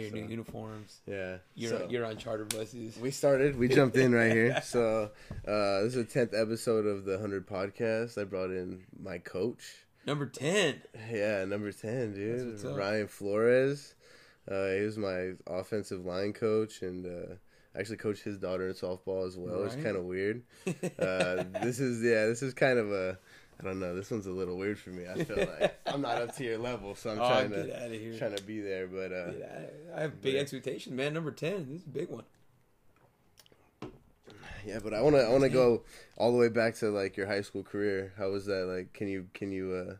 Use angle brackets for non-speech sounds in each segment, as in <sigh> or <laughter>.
Your so. new uniforms. Yeah. You're so- you're on charter buses. We started. We jumped in right here. <laughs> So uh, this is the tenth episode of the Hundred Podcast. I brought in my coach. Number ten. Yeah, number ten, dude. Ryan Flores. Uh, he was my offensive line coach, and uh, actually coached his daughter in softball as well. It's kind of weird. <laughs> Uh, this is yeah. This is kind of a. I don't know. This one's a little weird for me. I feel like <laughs> I'm not up to your level, so I'm oh, trying get to out of here. trying to be there. But uh. I have big but- expectations, man. Number ten. This is a big one. Yeah, but I want to I want to go all the way back to like your high school career. How was that? Like, can you can you uh,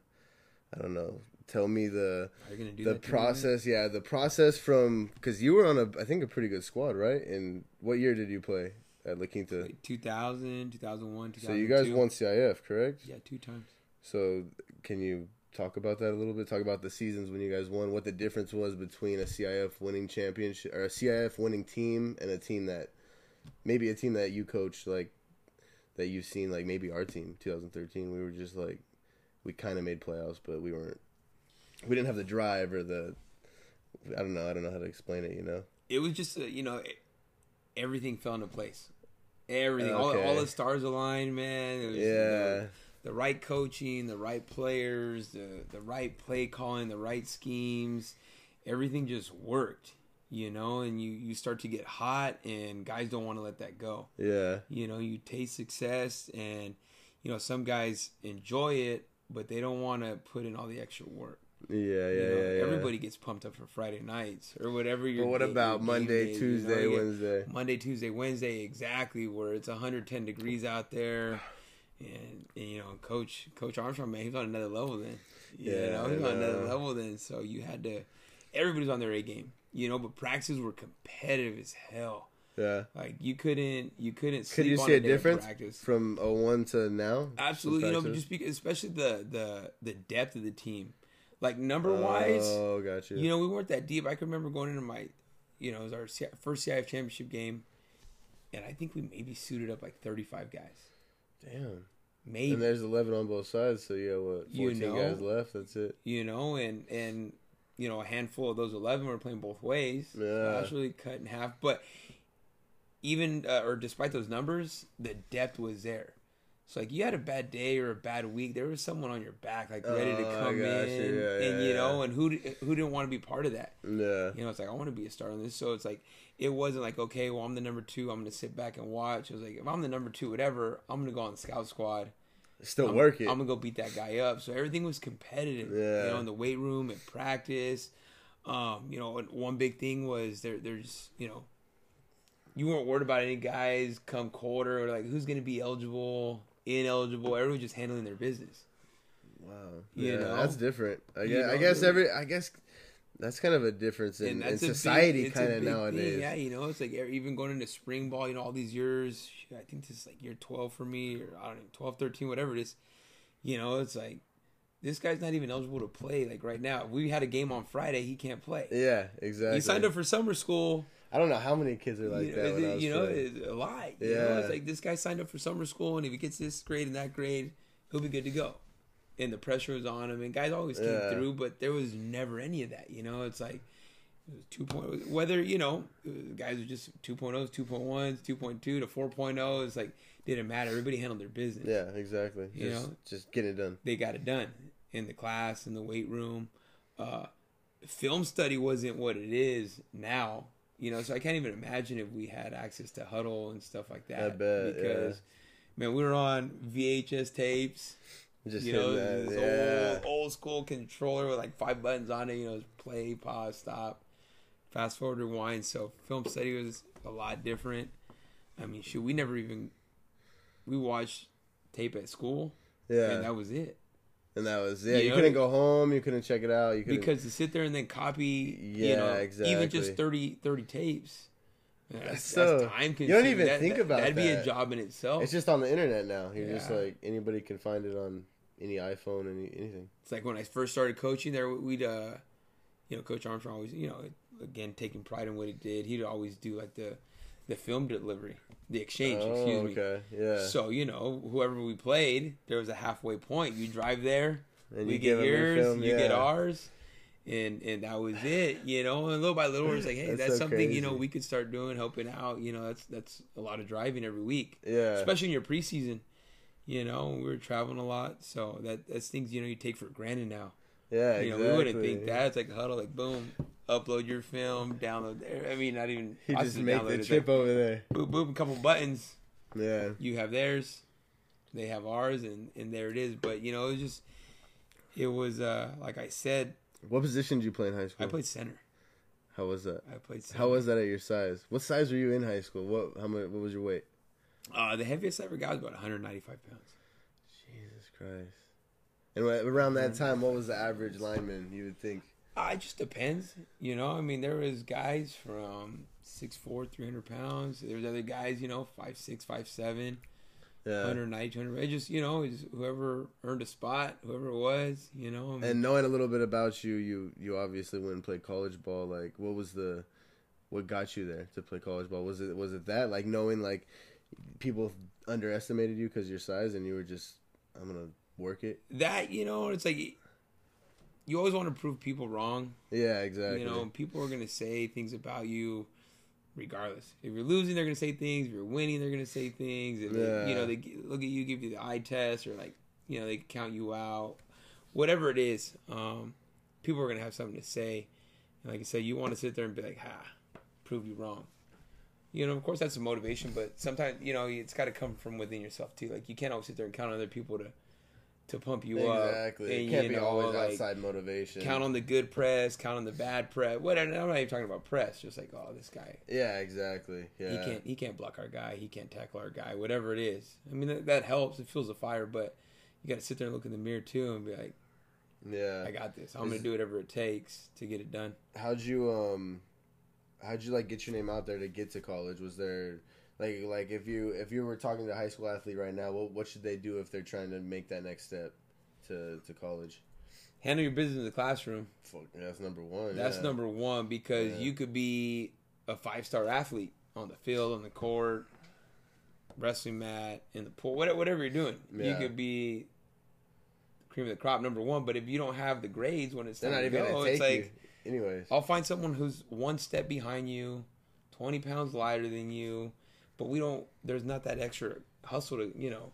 I don't know, tell me the Are you gonna do the that to me, process? Yeah, the process from because you were on a I think a pretty good squad, right? And what year did you play at La Quinta? Like 2000, 2001, 2002. So you guys won CIF, correct? Yeah, two times. So can you talk about that a little bit? Talk about the seasons when you guys won, what the difference was between a CIF winning championship or a CIF winning team and a team that maybe a team that you coached like that you've seen like maybe our team 2013 we were just like we kind of made playoffs but we weren't we didn't have the drive or the I don't know I don't know how to explain it you know It was just, uh, you know, e- everything fell into place. Everything, all, Okay. all the stars aligned, man. It was, yeah the, the right coaching, the right players, the the right play calling, the right schemes. Everything just worked, you know. And you you start to get hot, and guys don't want to let that go. yeah You know, you taste success, and you know some guys enjoy it, but they don't want to put in all the extra work. Yeah yeah You know, yeah, yeah. Everybody gets pumped up for Friday nights or whatever. Your but what about your Monday days, Tuesday you get Wednesday Monday, Tuesday, Wednesday, exactly where it's 110 degrees out there, and, and, you know, Coach Coach Armstrong, man, he's on another level then. You Yeah, know, I he's on another level then. So you had to, everybody's on their A game, you know, but practices were competitive as hell. yeah Like you couldn't, you couldn't. sleep could you see a difference Practice. from 01 to now Absolutely, you know, just because, especially the the the depth of the team, like number wise. oh got you You know, we weren't that deep. I can remember going into my, you know, it was our first CIF championship game, and I think we maybe suited up like 35 guys. damn Maybe. And there's 11 on both sides, so yeah, what, 14 You know. guys left. That's it. you know, and, and, you know, a handful of those 11 were playing both ways. Yeah. Was really cut in half. But even, uh, or despite those numbers, the depth was there. So, like, you had a bad day or a bad week, there was someone on your back, like, ready to Oh, come got in. you. Yeah, and, yeah, you know, yeah. and who, who didn't want to be part of that? Yeah. You know, it's like I want to be a star on this. So it's like it wasn't like okay, well I'm the number two. I'm gonna sit back and watch. It was like if I'm the number two, whatever, I'm gonna go on the scout squad. Still I'm, work it. I'm gonna go beat that guy up. So everything was competitive. Yeah. You know, in the weight room at practice. Um, you know, one big thing was there. There's you know, you weren't worried about any guys come quarter or like who's gonna be eligible, ineligible. Everyone just handling their business. wow. You yeah, know? that's different. I You guess, I guess every. I guess that's kind of a difference in, in society, kind of nowadays. Thing. Yeah, you know, it's like even going into spring ball, you know, all these years. I think this is like year 12 for me, or I don't know, 12, 13, whatever it is. You know, it's like this guy's not even eligible to play. Like right now, if we had a game on Friday, he can't play. Yeah, exactly. He signed up for summer school. I don't know how many kids are like you that. know, when I was you know it's a lot. You know, Yeah. it's like this guy signed up for summer school, and if he gets this grade and that grade, he'll be good to go. And the pressure was on him, and guys always came Yeah. through, but there was never any of that. You know, it's like it was two point. Whether you know, uh, guys were just 2.0s, 2.1s, 2.2 to 4.0. It's like didn't matter. Everybody handled their business. yeah, exactly. You just, know? just get it done. They got it done in the class, in the weight room. Uh, film study wasn't what it is now. You know, so I can't even imagine if we had access to Hudl and stuff like that. I bet, because man, we were on VHS tapes. Just you know, that. this yeah. old, old school controller with like five buttons on it. You know, play, pause, stop, fast forward, rewind. So film study was a lot different. I mean, shoot, we never even we watched tape at school, yeah. and that was it. And that was yeah. You You, couldn't go home. You couldn't check it out. You couldn't. because to sit there and then copy, you Yeah, know, even just 30, 30 tapes. That's, so- that's time you don't even That- think that- about That'd be a job in itself. it's just on the internet now. You're just like anybody can find it on any iPhone, any anything. It's like when I first started coaching there, we'd, uh, you know, Coach Armstrong always, you know, again, taking pride in what he did. He'd always do like the, the film delivery, the exchange, oh, excuse me. okay, yeah. So, you know, whoever we played, there was a halfway point. You drive there, and we you get give 'em your yours, film, you get ours. and and that was it, you know. And little by little, it's like, hey, That's that's, so something you know we could start doing, helping out. You know, that's that's a lot of driving every week, Yeah. especially in your preseason. You know, we were traveling a lot, so that that's things you know you take for granted now. yeah. You know, exactly. we wouldn't think that. It's like a Hudl, like boom, upload your film, download there. I mean, not even He just possibly make the. Trip like, over there. boop boop, a couple buttons. Yeah. You have theirs, they have ours, and and there it is. But you know, it was just, it was uh like I said, What position did you play in high school? I played center. How was that? I played center. How was that at your size? What size were you in high school? What? How much? What was your weight? Uh, the heaviest I ever got was about 195 pounds. Jesus Christ. And around that time, what was the average lineman? You would think. Uh, it just depends, you know. I mean, there was guys from 6'4", 300 pounds. There was other guys, you know, 5'6", 5'7", Yeah. 190, 200. It just, you know, just whoever earned a spot, whoever it was, you know. I mean, And knowing a little bit about you, you you obviously went and played college ball. Like, what was the, what got you there to play college ball? Was it was it that like knowing like people underestimated you because your size, and you were just I'm gonna work it. that, you know, it's like you always want to prove people wrong. Yeah, exactly. You know, people are going to say things about you regardless. If you're losing, they're going to say things. If you're winning, they're going to say things. If they, Yeah. you know, they look at you, give you the eye test, or like, you know, they count you out. Whatever it is, um, people are going to have something to say. And like I said, you want to sit there and be like, ha, prove you wrong. You know, of course, that's a motivation, but sometimes, you know, it's got to come from within yourself too. Like, you can't always sit there and count on other people to to pump you up. exactly. It can't you be know, always like, outside motivation. count on the good press, count on the bad press. Whatever. I'm not even talking about press. Just like, oh, this guy, Yeah, exactly. Yeah. he can't, he can't block our guy. He can't tackle our guy. Whatever it is. I mean, that, that helps. It fuels the fire, but you got to sit there and look in the mirror too and be like, Yeah. I got this. I'm gonna do whatever it takes to get it done. how'd you um how'd you like get your name out there to get to college was there like like if you if you were talking to a high school athlete right now what what should they do if they're trying to make that next step to to college Handle your business in the classroom. Fuck, that's number one That's yeah. number one because Yeah. you could be a five star athlete on the field, on the court, wrestling mat, in the pool, whatever, whatever you're doing. You could be cream of the crop, number one. But if you don't have the grades when it's they're time not to even go, it's take like you anyways I'll find someone who's one step behind you, twenty pounds lighter than you, but we don't. There's not that extra hustle to you know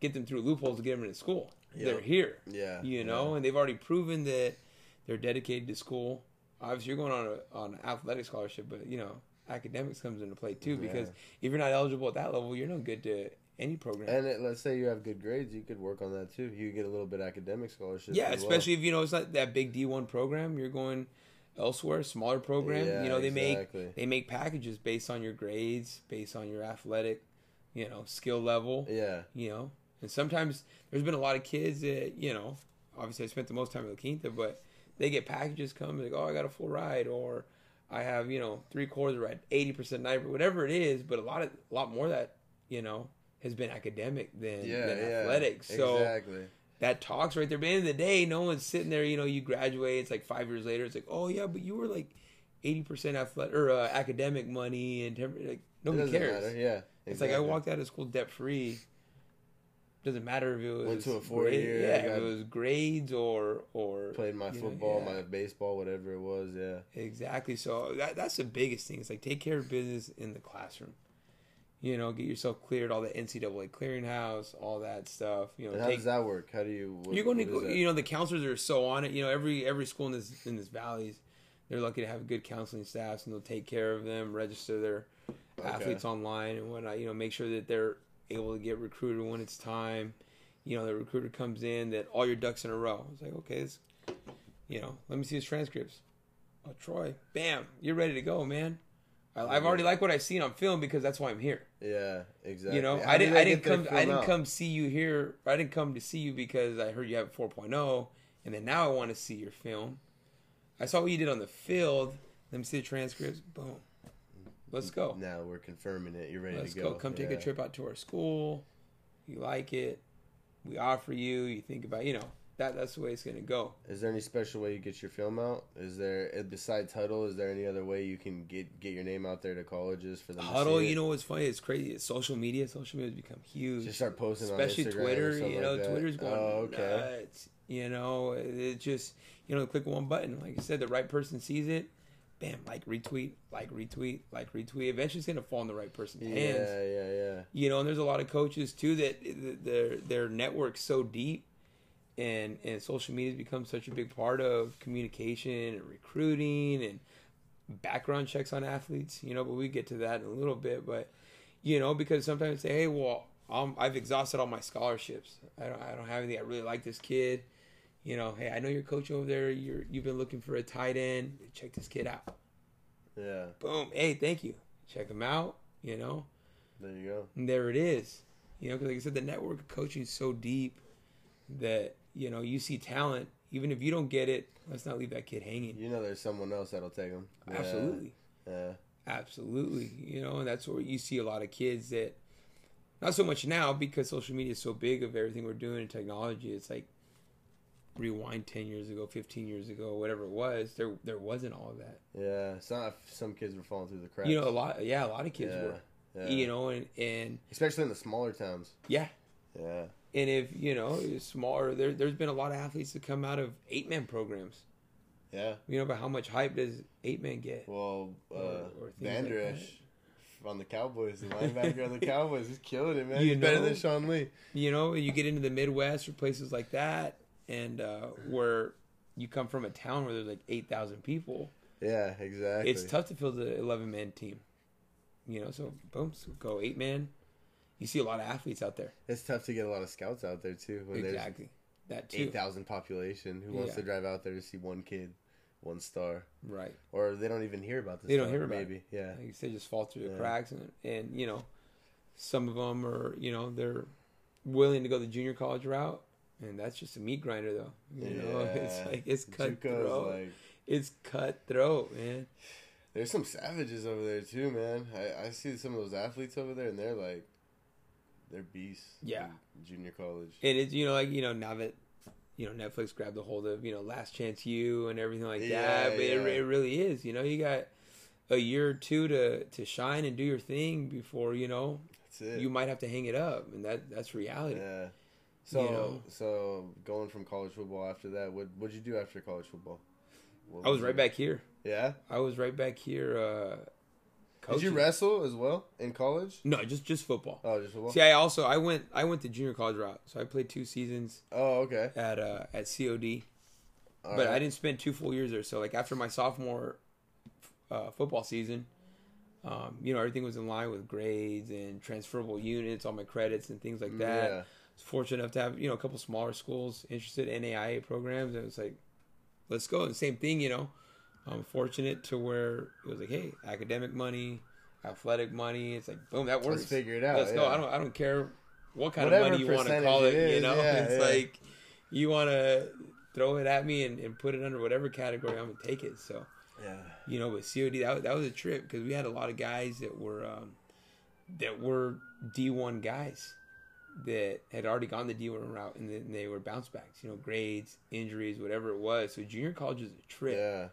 get them through loopholes to get them into school. Yeah. They're here yeah you know, and they've already proven that they're dedicated to school. Obviously, you're going on a on an athletic scholarship, but you know, academics comes into play too because if you're not eligible at that level, you're no good to any program. and it, let's say you have good grades you could work on that too you get a little bit academic scholarship yeah, as well. especially if you know it's not that big D1 program. You're going elsewhere, smaller program. Yeah, you know, they exactly. make they make packages based on your grades, based on your athletic, you know, skill level. yeah you know. And sometimes there's been a lot of kids that, you know, obviously I spent the most time at La Quinta, but they get packages come like, oh, I got a full ride, or I have, you know, three quarters ride, eighty percent night, whatever it is. But a lot of, a lot more of that, you know, has been academic than, yeah than yeah athletics. So exactly that talks right there. But at the end of the day, no one's sitting there. You know, you graduate. It's like five years later. It's like, oh yeah, but you were like eighty percent athletic or uh, academic money, and 10 like nobody cares. matter yeah It's like I walked out of school debt free. Doesn't matter if it was Went to a four grade- year, yeah, if it was grades or or played my you know, football yeah. my baseball whatever it was yeah exactly. So that that's the biggest thing. It's like take care of business in the classroom. You know, get yourself cleared, all the NCAA clearinghouse, all that stuff. You know, how take does that work how do you what, you're going to go. that? You know, the counselors are so on it. You know, every every school in this in this valleys, they're lucky to have good counseling staffs, and they'll take care of them, register their Okay. athletes online and whatnot. You know, make sure that they're able to get recruited when it's time. You know, the recruiter comes in, that all your ducks in a row. It's like, okay, this, you know, let me see his transcripts. Oh, Troy, bam, you're ready to go, man. I, I've already liked what I've seen on film because that's why I'm here. Yeah, exactly. You know, How I didn't. they I didn't come. I didn't out? come see you here. I didn't come to see you because I heard you have 4.0, and then now I want to see your film. I saw what you did on the field. Let me see the transcripts. Boom. Let's go. Now we're confirming it. You're ready Let's to go. go. Come take a trip out to our school. You like it. We offer you. You think about, you know, that that's the way it's gonna go. Is there any special way you get your film out? Is there eh, besides Hudl? Is there any other way you can get get your name out there to colleges for the Hudl, you know what's funny? It's crazy. It's social media. Social media has become huge. just start posting especially on Instagram Twitter. You know, like. Twitter's going Oh, okay. nuts. You know, it just you know, click one button. Like I said, the right person sees it. Bam, like retweet, like retweet, like retweet. Eventually, it's gonna fall in the right person's Yeah, hands. Yeah, yeah, yeah. You know, and there's a lot of coaches too that their their network's so deep, and and social media has become such a big part of communication and recruiting and background checks on athletes. You know, but we get to that in a little bit. But you know, because sometimes say, hey, well, um, I've exhausted all my scholarships. I don't I don't have anything. I really like this kid. You know, hey, I know your coach over there. You're you've been looking for a tight end. Check this kid out. Yeah, Boom. Hey, thank you. Check him out. You know. there you go. And there it is. You know, because like I said, the network of coaching is so deep that you know you see talent. Even if you don't get it, let's not leave that kid hanging. You know, there's someone else that'll take them. Absolutely, Yeah. absolutely. You know, and that's where you see a lot of kids that not so much now because social media is so big of everything we're doing in technology. It's like rewind ten years ago, fifteen years ago, whatever it was. There, there wasn't all of that. Yeah, some some kids were falling through the cracks. You know, a lot. Yeah, a lot of kids yeah, were. yeah. You know, and and especially in the smaller towns. yeah, Yeah, And if you know smaller, there, there's been a lot of athletes that come out of eight man programs. yeah. You know, but how much hype does eight man get? Well, uh, Or- or things like Vander that. Esch on the Cowboys, the linebacker on the <laughs> Cowboys, he's killing it, man. You he's better than Sean Lee. You know, you get into the Midwest or places like that, and uh, where you come from a town where there's like eight thousand people, Yeah, exactly. it's tough to field the eleven man team. You know, so boom, so go eight man. You see a lot of athletes out there. It's tough to get a lot of scouts out there too. When exactly, that too. eight thousand population, who wants to drive out there to see one kid, one star, Right. or they don't even hear about this. They don't hear about maybe. Yeah, like you said, just fall through the Yeah. cracks, and and you know, some of them are you know they're willing to go the junior college route, and that's just a meat grinder though. You know, <laughs> it's like it's cutthroat. like It's cutthroat, man. there's some savages over there too, man. I, I see some of those athletes over there, and they're like, they're beasts. Yeah. junior college. And it's you know like you know now that you know Netflix grabbed a hold of you know Last Chance U and everything like Yeah, that, but yeah. it, it really is. You know, you got a year or two to to shine and do your thing before you know you might have to hang it up, and that that's reality. Yeah. So You know? so going from college football after that, what what'd you do after college football? What I was you- right back here. Yeah. I was right back here. Uh, Did you wrestle as well in college? No, just just football. Oh, just football. See, I also I went I went the junior college route, so I played two seasons Oh, okay. at uh, at COD, All but right. I didn't spend two full years there. So like after my sophomore uh, football season, um, you know everything was in line with grades and transferable units, all my credits and things like that. Yeah. I was fortunate enough to have you know a couple smaller schools interested in NAIA programs, and it was like, let's go. And the same thing, you know. I'm fortunate to where it was like, hey, academic money, athletic money. It's like, boom, that works. Let's figure it out. Let's go. I don't. I don't care what kind Whatever of money you want to call it. it you know, <laughs> yeah, it's yeah. like you want to throw it at me and, and put it under whatever category. I'm gonna take it. So Yeah. you know, with COD, that that was a trip because we had a lot of guys that were um, that were D1 guys that had already gone the D1 route and then they were bounce backs. You know, grades, injuries, whatever it was. So junior college is a trip. Yeah.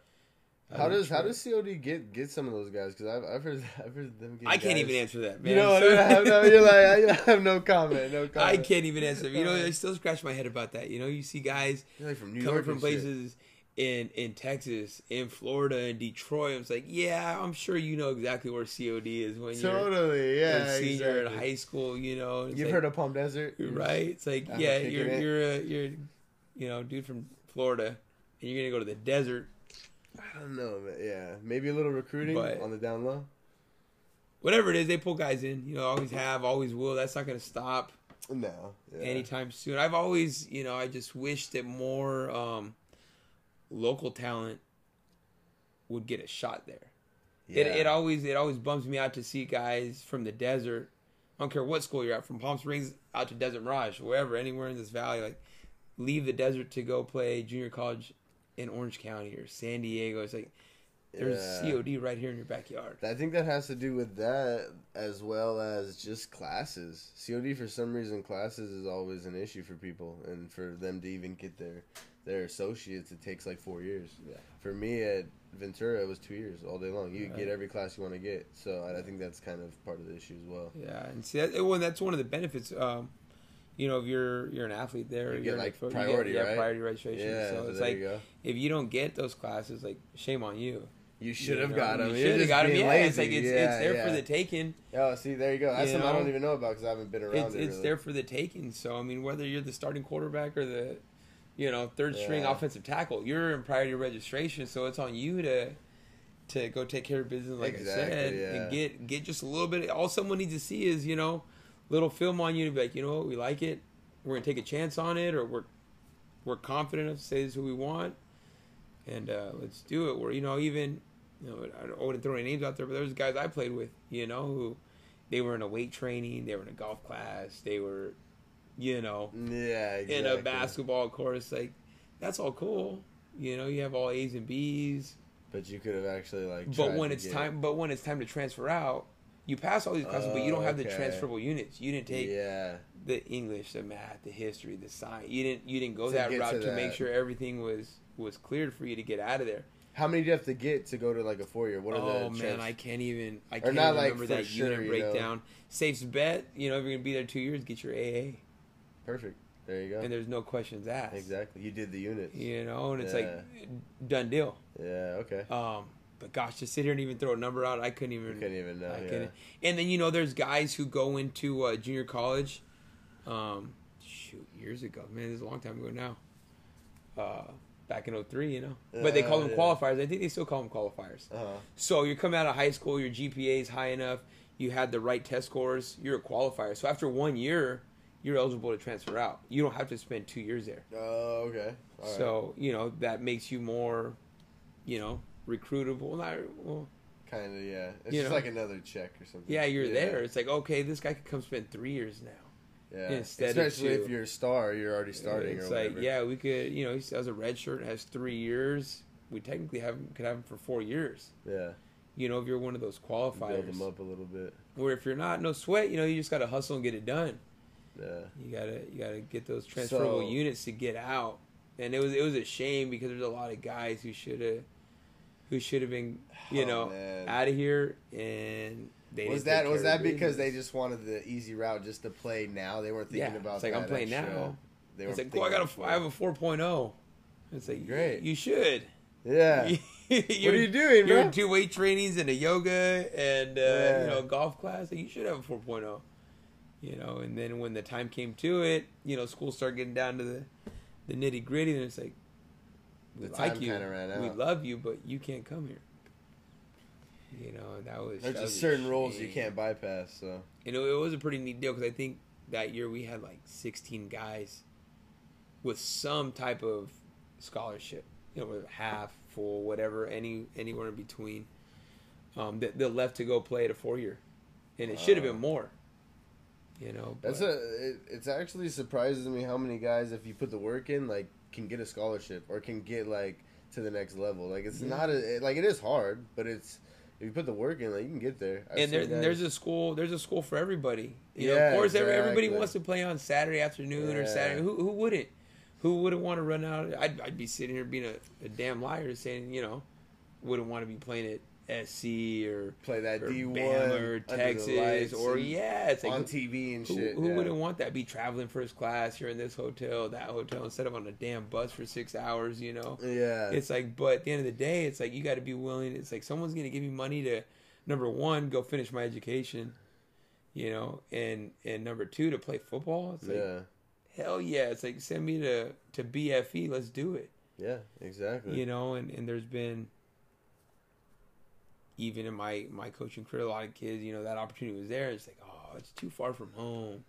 How does how does COD get get some of those guys? Because I've I've heard I've heard them. Get I can't guys- even answer that, man. You know, So- I have no, <laughs> you're like I <laughs> have no comment. No comment. I can't even answer. You know, <laughs> I still scratch my head about that. You know, you see guys like from New coming York from and shit. places in in Texas, in Florida, in Detroit. It's like, yeah, I'm sure you know exactly where COD is when you're Totally, yeah. a senior exactly. in high school. You know, You've like- heard of Palm Desert, right? It's like, After yeah, you're you're a you're you know dude from Florida, and you're gonna go to the desert. I don't know, man. Yeah, maybe a little recruiting But- on the down low. Whatever it is, they pull guys in. You know, always have, always will. That's not gonna stop. No, yeah. anytime soon. I've always, you know, I just wish that more um, local talent would get a shot there. It, it always it always bums me out to see guys from the desert. I don't care what school you're at, from Palm Springs out to Desert Mirage, wherever, anywhere in this valley, like leave the desert to go play junior college in Orange County or San Diego. It's like There's Yeah. COD right here in your backyard. I think that has to do with that as well as just classes. COD for some reason classes is always an issue for people and for them to even get their their associates it takes like 4 years. Yeah. For me at Ventura it was 2 years all day long. You Right. get every class you want to get. So I I think that's kind of part of the issue as well. Yeah, and see that well, that's one of the benefits. Um, you know, if you're you're an athlete there, You get, you're like, fo- priority, yeah, right? priority registration. Yeah, so so it's like you if you don't get those classes, like shame on you. You should You have know? got them. You should have got them. Yeah, lazy. it's like it's, yeah, it's there yeah. for the taking. Oh, see, there you go. That's You something I don't even know about because I haven't been around It's, it. it's really. there for the taking. So I mean, whether you're the starting quarterback or the, you know, third string offensive tackle, you're in priority registration. So it's on you to, to go take care of business, like Exactly, I said, and get get just a little bit. All someone needs to see is you know, little film on you to be like, you know what, we like it. We're gonna take a chance on it, or we're we're confident enough to say this is who we want, and uh, let's do it. We're you know even you know I wouldn't throw any names out there, but there's guys I played with, you know, who they were in a weight training, they were in a golf class, they were, you know, yeah, exactly. in a basketball course. Like that's all cool, you know. You have all A's and B's, But you could have actually like. but when it's time, but when it's time to transfer out. You pass all these classes, but you don't have the transferable units. You didn't take yeah, the English, the math, the history, the science. You didn't you didn't go To that route to to, make sure everything was was cleared for you to get out of there. how many do you have to get to go to like a four year? What are oh the Oh man, I can't even I can't not, even like, remember for that sure, unit you know. breakdown. Safest bet, you know, if you're gonna be there two years, get your AA, Perfect. There you go. and there's no questions asked. Exactly. You did the units. You know, and it's Yeah. like done deal. Yeah. Okay. Um, but gosh, to sit here and even throw a number out, I couldn't even. You couldn't even know. Yeah. And then you know, there's guys who go into uh, junior college. Um, shoot, years ago, man, this is a long time ago now. Uh, back in 03, you know, but they call Uh, them yeah. qualifiers. I think they still call them qualifiers. Uh-huh. So you're coming out of high school, your GPA is high enough, you had the right test scores, you're a qualifier. So after one year, you're eligible to transfer out. You don't have to spend two years there. Oh, okay. All right. so you know that makes you more, you know, recruitable. Not well, kind of yeah. It's just know. like another check or something. yeah, you're there. It's like okay, this guy could come spend three years now. Yeah. instead Especially if you're a star, you're already starting it's or like whatever. yeah, we could. You know, he has a red shirt, has three years. We technically have him, could have him for four years. Yeah. You know, if you're one of those qualifiers, Build them up a little bit. Or if you're not, no sweat. You know, you just got to hustle and get it done. Yeah. You gotta you gotta get those transferable So- units to get out. And it was it was a shame because there's a lot of guys who should have who should have been you Oh, know man. out of here and they was that was that because they just wanted the easy route just to play now? They weren't thinking yeah about it's like that I'm playing extra- now. They It's like, oh, I got a I have a 4.0. It's like Great. You should. Yeah. <laughs> what are you doing, You're bro? in two weight trainings and a yoga and uh, Yeah. you know golf class. You should have a 4.0. You know, and then when the time came to it, you know, school started getting down to the the nitty gritty, and it's like we The like you, we love you, but you can't come here. You know, that was There's just certain roles you can't bypass. So You know, it was a pretty neat deal because I think that year we had like 16 guys with some type of scholarship. You know, half, full, whatever, any anywhere in between. Um, that, that left to go play at a four year, and it should have been more. You know, that's but- a. It, it's actually surprises me how many guys, if you put the work in, like can get a scholarship or can get like to the next level. Like it's Yeah. not a it, like it is hard, but it's if you put the work in, like you can get there. I've and there, there's a school. There's a school for everybody. You know, Yeah, of course, every, everybody wants to play on Saturday afternoon or Saturday. Who who wouldn't? Who wouldn't want to run out? I'd, I'd be sitting here being a, a damn liar saying, you know, wouldn't want to be playing at SC or, play that D one or Texas or yeah, it's like on TV and who, shit. who yeah. wouldn't want that? Be traveling first class. You're in this hotel, that hotel, instead of on a damn bus for six hours. You know, Yeah, it's like, but at the end of the day, it's like you got to be willing. It's like someone's to give me money to number one go finish my education, you know, and and number two to play football. It's like yeah, hell yeah! It's like send me to to BFE. Let's do it. yeah, exactly. You know, and and there's been even in my my coaching career, a lot of kids, you know, that opportunity was there. It's like, oh, it's too far from home.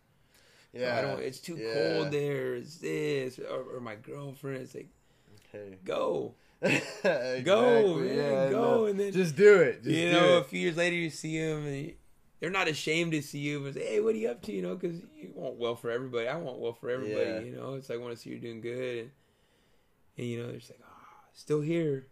yeah, I don't. It's too yeah. cold there. It's this or, or my girlfriend. It's like Hey. go. <laughs> Exactly, Go, man, yeah, go, and then- just do it. Just you do know, a few years later, you see them, and they're not ashamed to see you, but say, "Hey, what are you up to?" You know, because you want well for everybody. I want well for everybody. Yeah. You know, it's like I want to see you doing good, and, and you know, they're just like, "Ah, still here."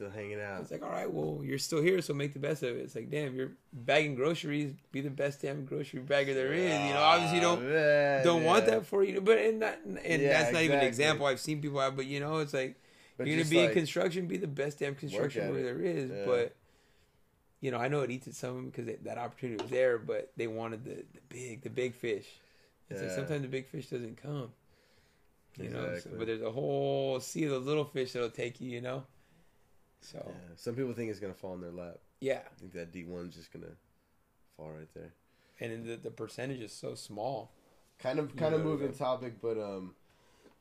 Still hanging out. It's like, all right, well, you're still here, so make the best of it. It's like, damn, you're bagging groceries. Be the best damn grocery bagger there is. You know, obviously you don't man, don't want that for you, but and and Yeah, that's not even an example I've seen people have. But you know, it's like But you're gonna be in construction, be the best damn construction worker there is. Yeah. But you know, I know it eats at some because that opportunity was there, but they wanted the, the big, the big fish. It's like sometimes the big fish doesn't come. You know, so- but there's a whole sea of the little fish that'll take you. You know, so Yeah. Some people think it's gonna fall in their lap. yeah, I think that D one's just gonna fall right there. and the the percentage is so small. Kind of, kind of moving yeah. topic, but um,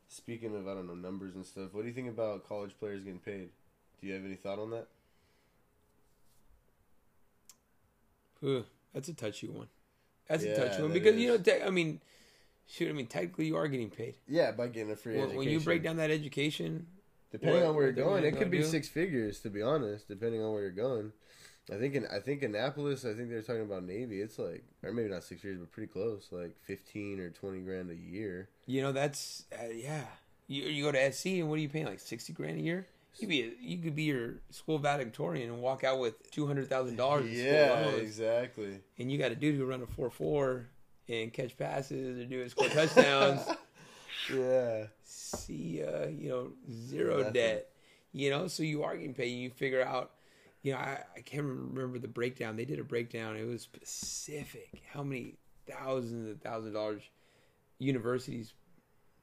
speaking of I don't know numbers and stuff, what do you think about college players getting paid? Do you have any thought on that? Ugh, that's a touchy one. That's Yeah, a touchy one that because you know, te- I mean, shoot, I mean, technically you are getting paid. Yeah, by getting a free When, education. when you break down that education, depending what- on where you're going, it could be do. six figures. To be honest, depending on where you're going. I think in I think Annapolis, I think they're talking about Navy. It's like, or maybe not six figures, but pretty close, like fifteen or twenty grand a year. you know, that's uh, yeah. You you go to SC and what are you paying like sixty grand a year? You be a, you could be your school valedictorian and walk out with two hundred thousand dollars. Yeah, exactly. and you got a dude who run a four four and catch passes or do his score touchdowns. <laughs> yeah, see uh, you know zero Nothing. debt you know? So you are getting paid you figure out you know I, I can't remember the breakdown. They did a breakdown. It was specific. How many thousands and thousands of dollars universities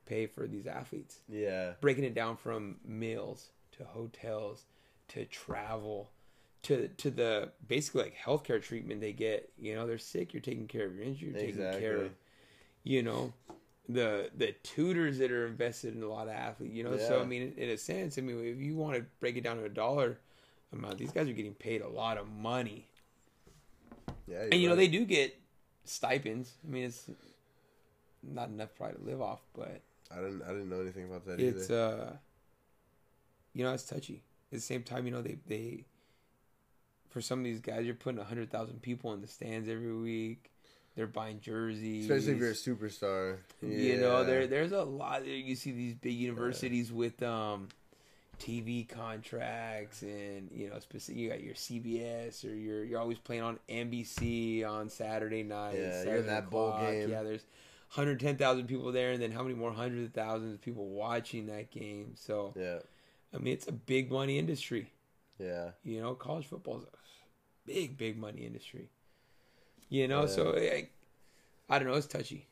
pay for these athletes? Yeah, breaking it down from meals to hotels to travel to to the basically like healthcare treatment they get. You know they're sick. You're taking care of your injury. You're taking care of you know the the tutors that are invested in a lot of athletes you know so i mean in a sense i mean if you want to break it down to a dollar amount these guys are getting paid a lot of money yeah. and you know they do get stipends i mean it's not enough probably to live off but I didn't I didn't know anything about that either. it's either. uh you know it's touchy at the same time you know they they for some of these guys you're putting 100000 people in the stands every week they're buying jerseys. Especially if you're a superstar. you know there there's a lot you see these big universities with um TV contracts and you know specific you got your CBS or you're you're always playing on NBC on Saturday night Yeah, you're in that bowl game. yeah there's 110,000 people there and then how many more hundreds of thousands of people watching that game. So Yeah, I mean it's a big money industry. Yeah, you know college football's a big big money industry you know Yeah. so I, I don't know it's touchy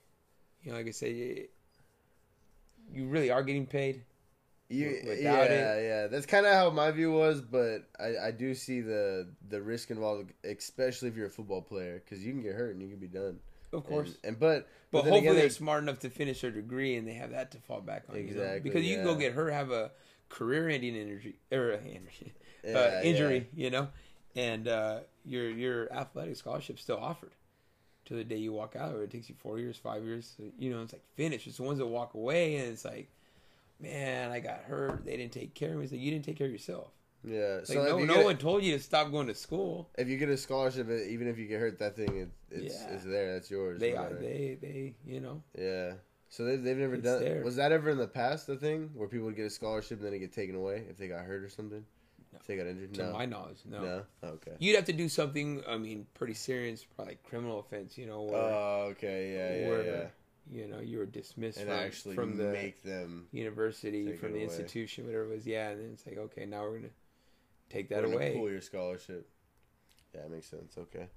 you know like I said you, you really are getting paid You, yeah, it- yeah. That's kind of how my view was, but I, I do see the the risk involved, especially if you're a football player, because you can get hurt and you can be done. of course and, and but But, then hopefully again, they're they- smart enough to finish their degree and they have that to fall back on. you know? Exactly, Because you can go get hurt, have a career-ending injury or <laughs> uh, injury, Yeah, injury, you know, and uh, your your athletic scholarship still offered to the day you walk out. Or it takes you four years, five years. You know, it's like finish. It's the ones that walk away and it's like, man, I got hurt. They didn't take care of me. It's like you didn't take care of yourself. yeah. Like So no, no get, one told you to stop going to school. if you get a scholarship, uh, even if you get hurt, that thing it, it's Yeah. it's there. That's yours. They are they they you know Yeah. So they, they've never It's done. there. Was that ever in the past the thing where people would get a scholarship and then it get taken away if they got hurt or something? No. Got injured? to No. my knowledge, no. no. Okay. You'd have to do something. I mean, pretty serious, probably criminal offense. You know, where Oh, okay. Yeah, yeah, yeah. you know you were dismissed And from, actually from the make them university, from the away. institution, whatever it was. Yeah, and then it's like, okay, now we're gonna take that we're away. Pull your scholarship. Yeah, that makes sense. Okay.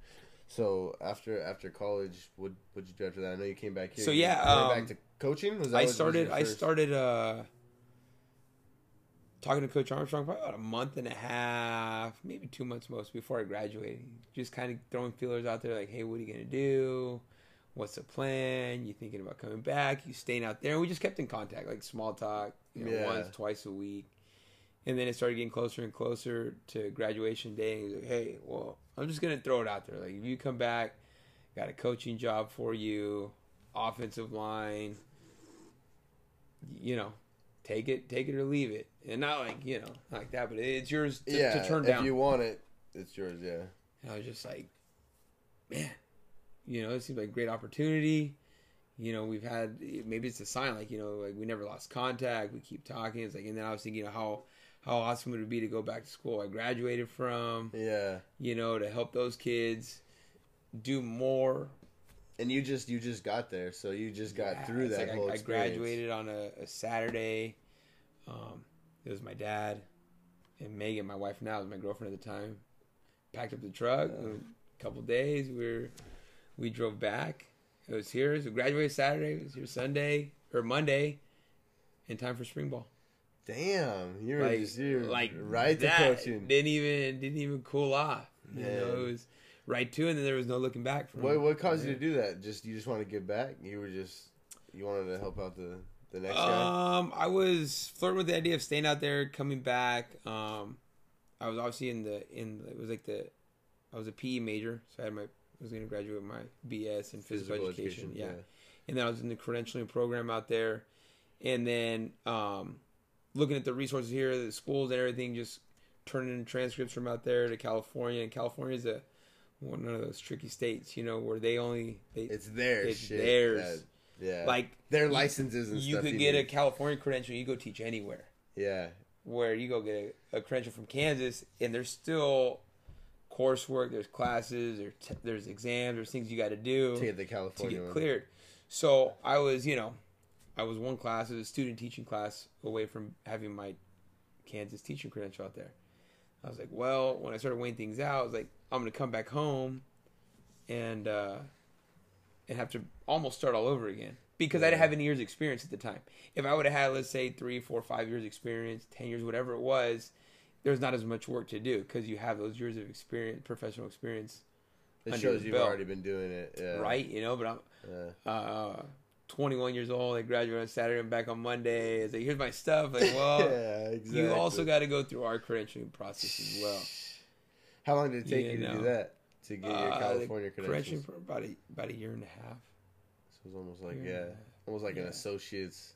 So after after college, what what'd you do after that? I know you came back here. So, yeah, um, back to coaching. Was that I what- started. I started uh, talking to Coach Armstrong probably about a month and a half, maybe two months most before I graduated. Just kind of throwing feelers out there, like, hey, what are you gonna do? What's the plan? You thinking about coming back? You staying out there? And we just kept in contact, like small talk, you know, Yeah. once, twice a week. And then it started getting closer and closer to graduation day. And he's like, hey, well, I'm just gonna throw it out there. Like, if you come back, got a coaching job for you, offensive line. You know, take it, take it or leave it, and not like you know, like that. But it's yours to, yeah, to turn down. if you want it, it's yours. Yeah. And I was just like, man, you know, it seems like a great opportunity. You know, we've had maybe it's a sign like you know, like we never lost contact. We keep talking. It's like, and then I was thinking, you know, how how awesome would it be to go back to school I graduated from, Yeah. you know, to help those kids do more. And you just you just got there, so you just got Yeah, through that like whole I, I graduated on a, a Saturday. Um, it was my dad and Megan, my wife now, was my girlfriend at the time. Packed up the truck. A couple days, we were we drove back. It was here. So graduated Saturday. It was here Sunday or Monday, in time for spring ball. Damn, you were Like, just you were like right to coaching. Didn't even didn't even cool off. You know, it was right to, and then there was no looking back. From What what caused you to do that? Just you just want to give back? You were just you wanted to help out the the next guy. Um, I was flirting with the idea of staying out there, coming back. Um, I was obviously in the in it was like the I was a PE major, so I had my I was going to graduate with my BS in physical, education. Yeah. and then I was in the credentialing program out there, and then um, looking at the resources here, the schools and everything, just turning in transcripts from out there to California. And California is a one of those tricky states, you know, where they only they It's theirs. It's shit. theirs. That- yeah. like their you- licenses and you stuff. could get a. California credential, you go teach anywhere. yeah. Where you go get a, a credential from Kansas, and there's still coursework, there's classes, there's t- there's exams, there's things you got to do To get the California to get one. cleared. So I was, you know, I was one class, it was a student teaching class away from having my Kansas teaching credential out there. I was like, well, when I started weighing things out, I was like, I'm gonna come back home and uh, and have to almost start all over again because I didn't have any years experience at the time. If I would have had, let's say, three, four, five years experience, ten years, whatever it was, there's not as much work to do because you have those years of experience, professional experience, It shows you've belt. already been doing it. Yeah. right? You know, but I'm Yeah. uh, 21 years old. I graduated on Saturday. I'm back on Monday. It's like, here's my stuff. Like, well, <laughs> yeah, exactly. you also got to go through our credentialing process as well. How long did it take You you, to do that? To get your Uh, California credentials? for about a about a year and a half. So it was almost like yeah, and almost like an associate's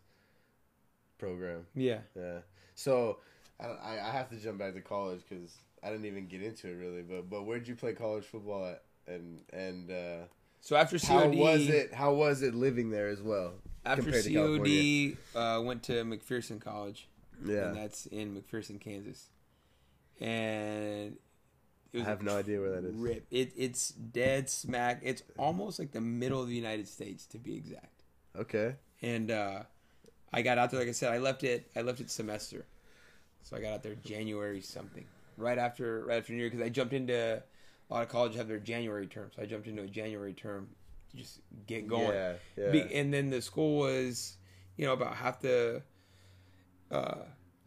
program. Yeah. Yeah. So I, I have to jump back to college because I didn't even get into it really. But but where'd you play college football at? And and uh, So after COD, how was it? How was it living there as well? after COD, uh, went to McPherson College, and Yeah. that's in McPherson, Kansas. And I have no idea where that is. Rip. It, it's dead smack. It's almost like the middle of the United States, to be exact. Okay. and uh, I got out there. Like I said, I left it. I left it semester, so I got out there January something, right after right after New Year, because I jumped into a lot of colleges have their January term, so I jumped into a January term to just get going. Yeah. Yeah. Be- and then the school was, you know, about half the. Uh,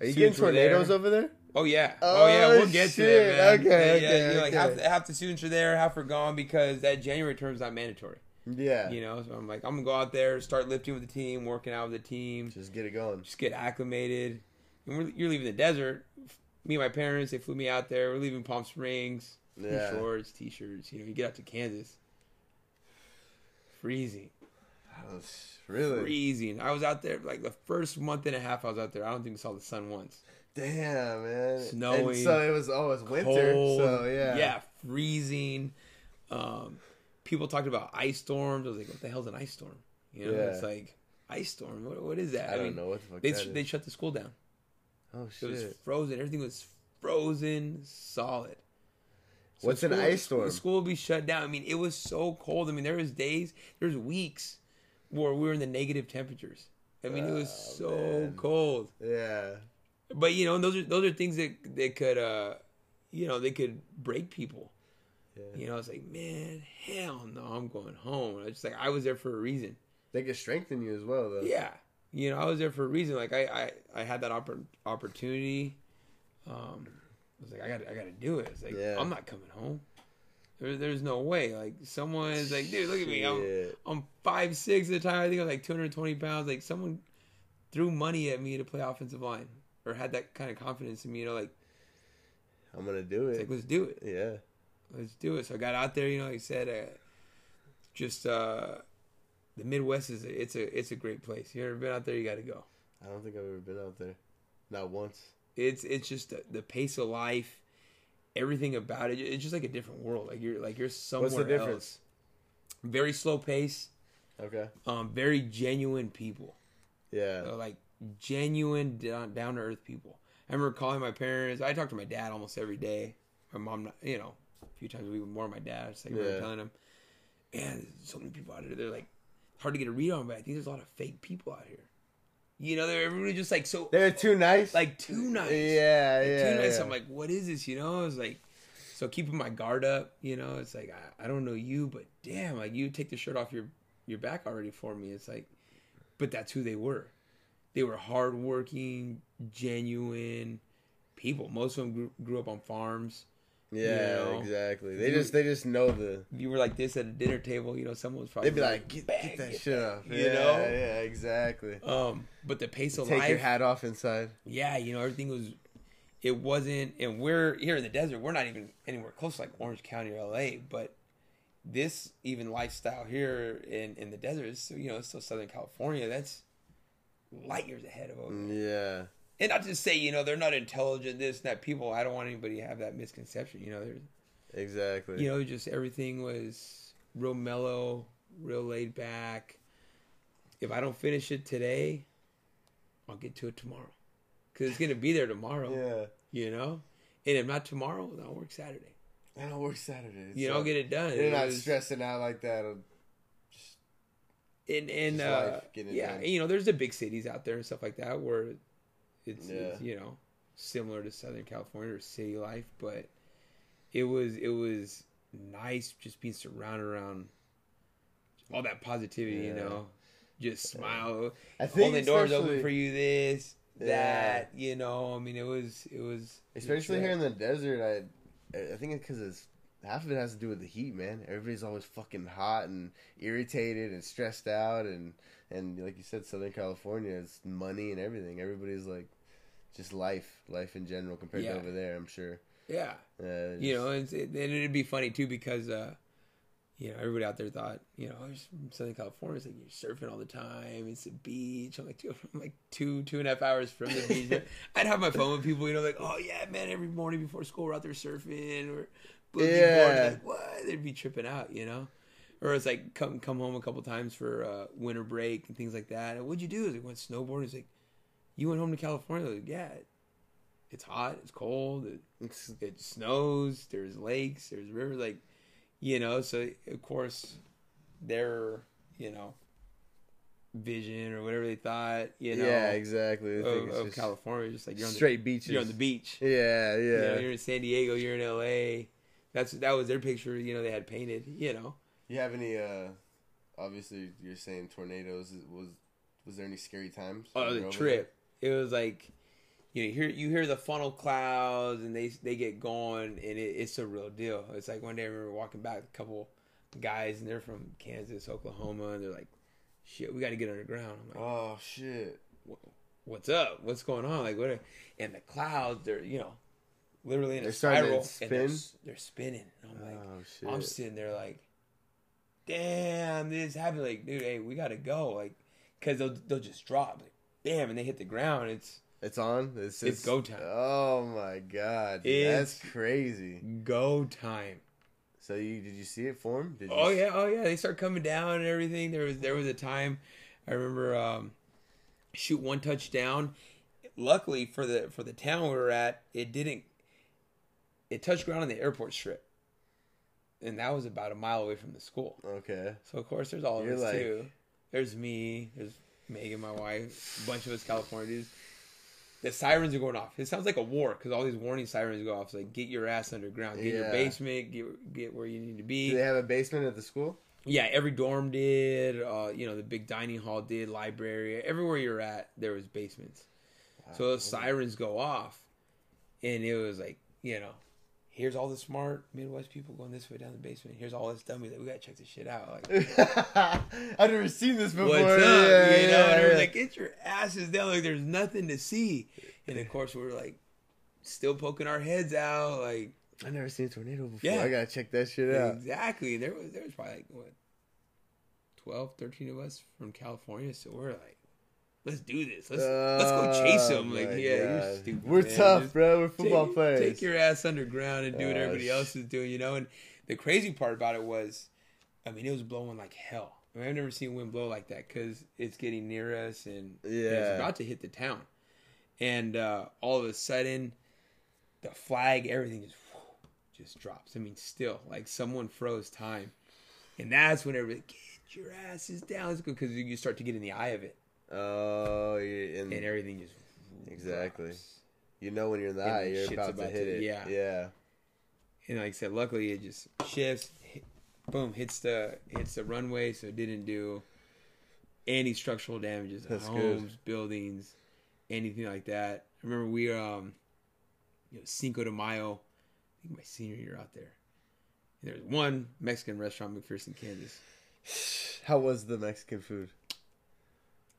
Are you getting were there. tornadoes over there? Oh yeah, Oh, oh, yeah, we'll get to shit. it, man. Okay, yeah, okay, yeah, you know, like half, half the students are there, half are gone because that January term is not mandatory. Yeah. You know, so I'm like, I'm gonna go out there, start lifting with the team, working out with the team, Just get it going. just get acclimated. And we're, you're leaving the desert. Me and my parents, they flew me out there. We're leaving Palm Springs. Yeah. Shorts, t-shirts. You know, you get out to Kansas, freezing, Oh, Really? freezing. I was out there like the first month and a half. I was out there. I don't think I saw the sun once. Damn, man. Snowing. And so it was. Oh, winter. Cold, So yeah. yeah, freezing. Um, people talked about ice storms. I was like, what the hell's an ice storm? You know, Yeah. it's like ice storm. What, what is that? I don't mean, know what the fuck They that is. they shut the school down. oh shit! It was frozen. Everything was frozen, solid. So What's an ice storm? The school would be shut down. I mean, it was so cold. I mean, there was days, there was weeks where we were in the negative temperatures. I mean, it was Oh, so man. cold. Yeah. But you know, those are those are things that that could, uh, you know, they could break people. Yeah. You know, it's like, man, hell no, I'm going home. I just like I was there for a reason. They could strengthen you as well, though. Yeah, you know, I was there for a reason. Like I, I, I had that oppor- opportunity. Um, I was like, I got, I got to do it. It's like Yeah. I'm not coming home. There, there's no way. Like someone's like, dude, look at me. I'm, I'm five six at the time. I think I was like 220 pounds. Like someone threw money at me to play offensive line, or had that kind of confidence in me. You know, like, I'm gonna do it. like let's do it. yeah. let's do it. So I got out there, you know, like I said, uh, just uh, the Midwest is a, it's a it's a great place. You ever been out there? You got to go. I don't think I've ever been out there. Not once. It's it's just the, the pace of life, everything about it. It's just like a different world. Like you're like you're somewhere What's the difference? else. Very slow pace. Okay. Um, very genuine people. Yeah. Like genuine down to earth people. I remember calling my parents. I talked to my dad almost every day. My mom, you know, a few times a week, more my dad. Just like remember telling him, man, so many people out here. They're like hard to get a read on, but I think there's a lot of fake people out here. You know, they're everybody just like so They're too nice. like too nice. Yeah, Like, yeah. too nice. yeah. I'm like, what is this? You know, it's like, so keeping my guard up. You know, it's like I, I don't know you, but damn, like you take the shirt off your your back already for me. It's like, but that's who they were. They were hardworking, genuine people. Most of them grew, grew up on farms. yeah, you know. exactly. They You- just they just know the. If you were like this at a dinner table, you know, someone was probably They'd be like, get, get that get shit that," off. you yeah, know? yeah, exactly. Um, but the pace of Take life, your hat off inside. yeah, you know, everything was. It wasn't, and we're here in the desert. We're not even anywhere close to like Orange County or LA, but this even lifestyle here in in the desert is you know, it's still Southern California. That's light years ahead of over. Yeah, And not to say, you know, they're not intelligent, this and that. People, I don't want anybody to have that misconception. You know, there's, exactly. you know, just everything was real mellow, real laid back. If I don't finish it today, I'll get to it tomorrow. Because it's going to be there tomorrow, <laughs> yeah. you know? And if not tomorrow, then I'll work Saturday. And I don't work Saturdays. You know, I'll get it done. You're It not was- stressing out like that. And and uh, life, yeah, you know, there's the big cities out there and stuff like that where it's, Yeah. it's, you know similar to Southern California or city life, but it was it was nice just being surrounded around all that positivity. You know, just smile, I think holding doors open for you. This Yeah. that you know. I mean, it was it was Especially here in the desert, I I think it's because it's half of it has to do with the heat, man. Everybody's always fucking hot and irritated and stressed out, and and like you said, Southern California is money and everything. Everybody's like just life, life in general compared Yeah. to over there. I'm sure. yeah. Uh, you know, and, it, and it'd be funny too because, uh, you know, everybody out there thought, you know, Southern California, it's like you're surfing all the time. It's a beach. I'm like, dude, I'm like two, two and a half hours from the beach. <laughs> I'd have my phone with people, you know, like, oh yeah, man, every morning before school we're out there surfing or boogie Yeah. boarding. Like, what? They'd be tripping out, you know. Or it's like come come home a couple times for uh, winter break and things like that. And what'd you do? Is like went snowboarding. It's like you went home to California. Like, yeah, it's hot, it's cold, it, it snows there's lakes there's rivers like you know so of course their you know vision or whatever they thought you know yeah, exactly. Of, of just california just like you're on the, straight beaches. you're on the beach Yeah, you yeah. know, you're in san diego you're in la that's that was their picture you know they had painted you know You have any? uh Obviously, you're saying tornadoes. Was was there any scary times? oh the trip it was like you know, hear you hear the funnel clouds and they they get going and it, it's a real deal. It's like one day I remember walking back a couple guys and they're from Kansas, Oklahoma, and they're like, "Shit, we got to get underground." I'm like, Oh shit! "What's up? What's going on?" Like what? Are, and the clouds, they're you know, literally in a They're to spiral and they're, they're spinning. And I'm like, oh shit! I'm sitting there like, damn, this happened. Like, dude, hey, we gotta go. Like, cause they'll they'll just drop. Like, bam, and they hit the ground. It's It's on. It's, It's go time. Oh my god, dude, It's- that's crazy. go time. So you did you see it form? Did you Oh yeah, oh yeah. They start coming down and everything. There was there was a time I remember um, shoot one touchdown. Luckily for the for the town we were at, it didn't. It touched ground on the airport strip, and that was about a mile away from the school. Okay. So of course, there's all of You're us like- too. There's me. There's Megan, my wife. A bunch of us California dudes. The sirens are going off. It sounds like a war because all these warning sirens go off. It's like get your ass underground, get your basement, get get where you need to be. Do they have a basement at the school? Yeah, every dorm did. Uh, you know, the big dining hall did. Library, everywhere you're at, there was basements. So those sirens go off, and it was like, you know, here's all the smart Midwest people going this way down the basement. Here's all this dummies that we gotta check this shit out. Like, <laughs> I've never seen this before. what's up? Yeah, you know, yeah, and they were yeah. like, get your asses down. Like, there's nothing to see. And of course, we're like, still poking our heads out. Like, I've never seen a tornado before. Yeah. I gotta check that shit out. exactly. There was there was probably like what 12, 13 of us from California. So we're like, let's do this. Let's let's go chase. Oh, Like, my yeah, God. you're stupid. We're man. tough, Just bro. We're football take, players. Take your ass underground and do what Uh, everybody else is doing, you know. And the crazy part about it was, I mean, it was blowing like hell. I mean, I've never seen wind blow like that because it's getting near us and and it's about to hit the town. and uh, all of a sudden, the flag, everything just just drops. I mean, still like someone froze time, and that's when everybody get your asses down because you start to get in the eye of it, Oh, yeah, and, and everything just Exactly. drops. you know when you're in the eye, you're about, about to hit to- it. yeah. yeah. And like I said, luckily it just shifts, hit, boom, hits the hits the runway, so it didn't do any structural damages to That's good. homes, buildings, anything like that. I remember we um, you know, Cinco de Mayo, I think my senior year out there. And there was one Mexican restaurant, in McPherson, Kansas, <sighs> How was the Mexican food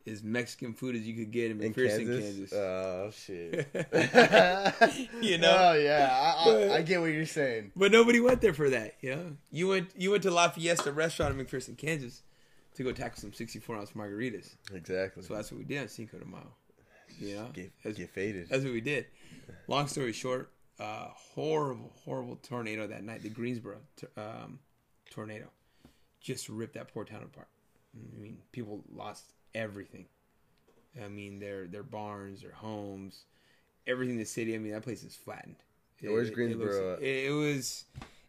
as Mexican food as you could get in in McPherson, Kansas? Kansas. Oh shit. <laughs> You know? Oh yeah, I, I, I get what you're saying. But nobody went there for that, you know. You went you went to La Fiesta restaurant in McPherson, Kansas, to go tackle some sixty four ounce margaritas. Exactly. So that's what we did on Cinco de Mayo. You know, get, that's, get faded. that's what we did. Long story short, uh, horrible, horrible tornado that night. The Greensburg t- um, tornado just ripped that poor town apart. I mean, people lost everything. I mean, their their barns, their homes, everything in the city. I mean, that place is flattened. It- Where's it- it looks-? It, it was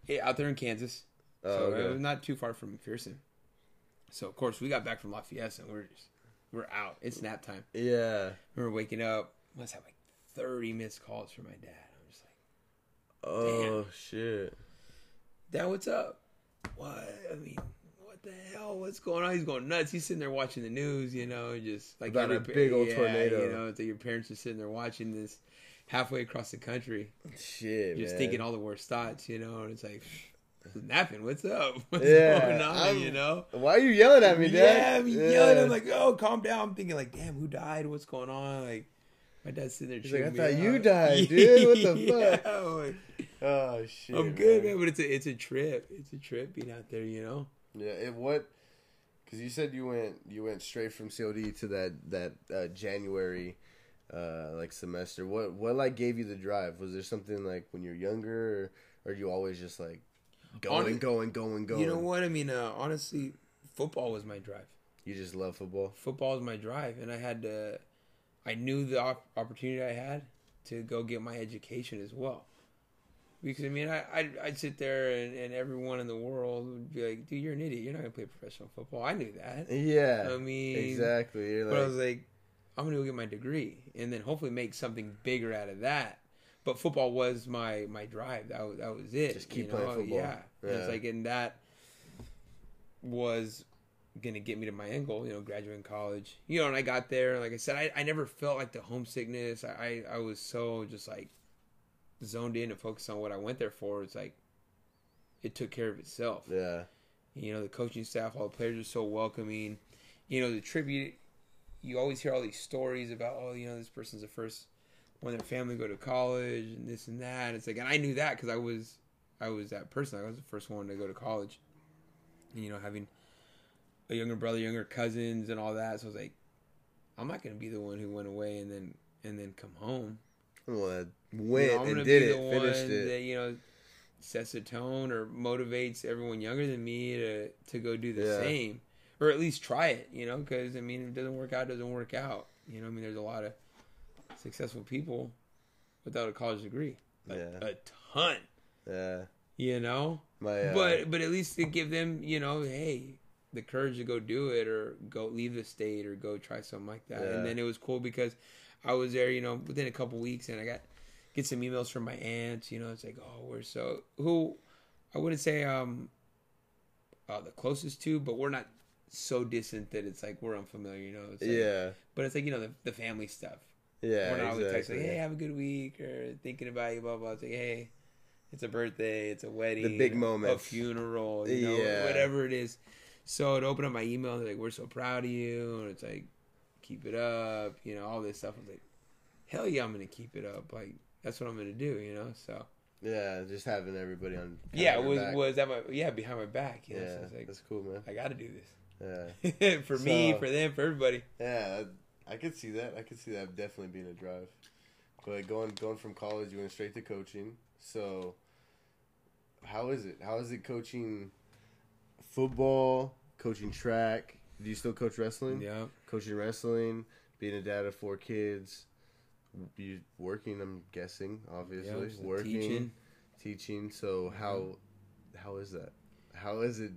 it, out there in Kansas. Oh, so okay. it was not too far from McPherson. So of course we got back from La Fiesta and we're just we're out. It's nap time. yeah. Remember waking up, must have like thirty missed calls from my dad. I'm just like, Oh shit. Dad, what's up? What? I mean, the hell? What's going on? He's going nuts. He's sitting there watching the news, you know, just like About every a big old yeah, tornado. You know, like your parents are sitting there watching this halfway across the country, Shit, just man. thinking all the worst thoughts, you know, and it's like. Napping, what's up? <laughs> What's Yeah, going on? I'm- you know? Why are you yelling at me, Dad? Yeah, Dad? I mean, yelling. I'm like, oh, calm down. I'm thinking, like, damn, who died? What's going on? Like, my dad's sitting there. He's like, "I thought you died, <laughs> dude. What the Yeah, fuck?" I'm like, oh shit. I'm good, man. But it's a it's a trip. It's a trip being out there. You know. Yeah, it what? Because you said you went you went straight from COD to that that uh, January, uh, like semester. What what like gave you the drive? Was there something like when you're younger, or, or you always just like going, Hon- going, going, going? You know what? I mean, uh, honestly, football was my drive. You just love football. Football was my drive, and I had to. I knew the op- opportunity I had to go get my education as well. Because I mean, I I'd, I'd sit there and, and everyone in the world would be like, "Dude, you're an idiot. You're not gonna play professional football." I knew that. Yeah, I mean, exactly. You're But I was like, I'm gonna go get my degree and then hopefully make something bigger out of that. But football was my my drive. That was, that was it. Just keep you playing know? football. Yeah. And It's like and that was gonna get me to my end goal. You know, graduating college. You know, and I got there. Like I said, I, I never felt like the homesickness. I, I I was so just like zoned in and focused on what I went there for. It's like it took care of itself. yeah, You know, the coaching staff, all the players are so welcoming. You know, the tribute, you always hear all these stories about, oh, you know, this person's the first when their family go to college and this and that. It's like, and I knew that because I was, I was that person. I was the first one to go to college. And, you know, having a younger brother, younger cousins, and all that. So I was like, I'm not going to be the one who went away and then and then come home. well, that You know, I'm and did be it, the finished one it. That, you know, sets a tone or motivates everyone younger than me to to go do the Yeah. same, or at least try it. You know, because I mean, if it doesn't work out, it doesn't work out. You know, I mean, there's a lot of successful people without a college degree. A, Yeah. a ton. yeah, You know, my uh, but but at least to give them, you know, hey, the courage to go do it or go leave the state or go try something like that. Yeah. And then it was cool because I was there, you know, within a couple weeks, and I got get some emails from my aunts. You know, it's like, oh, we're so who I wouldn't say um uh, the closest to, but we're not so distant that it's like we're unfamiliar. You know, it's like, yeah, But it's like you know the, the family stuff. yeah, we're not always texting like, hey, have a good week or thinking about you, blah blah. It's like, hey, it's a birthday, it's a wedding, The big moment, a funeral, you know, Yeah. whatever it is. So it opened up my email and they're like, we're so proud of you, and it's like, keep it up, you know, all this stuff. I was like, hell yeah, I'm gonna keep it up. Like that's what I'm gonna do, you know. So yeah, just having everybody on. yeah, it was back. was that my yeah behind my back, you know. yeah, So like that's cool, man. I got to do this. Yeah, <laughs> for me, for them, for everybody. yeah, I, I could see that. I could see that definitely being a drive. But going going from college, you went straight to coaching. So, how is it? How is it coaching football, coaching track? Do you still coach wrestling? Yeah. Coaching wrestling, being a dad of four kids. You working. I'm guessing, obviously just working, teaching. teaching. So how how is that? How is it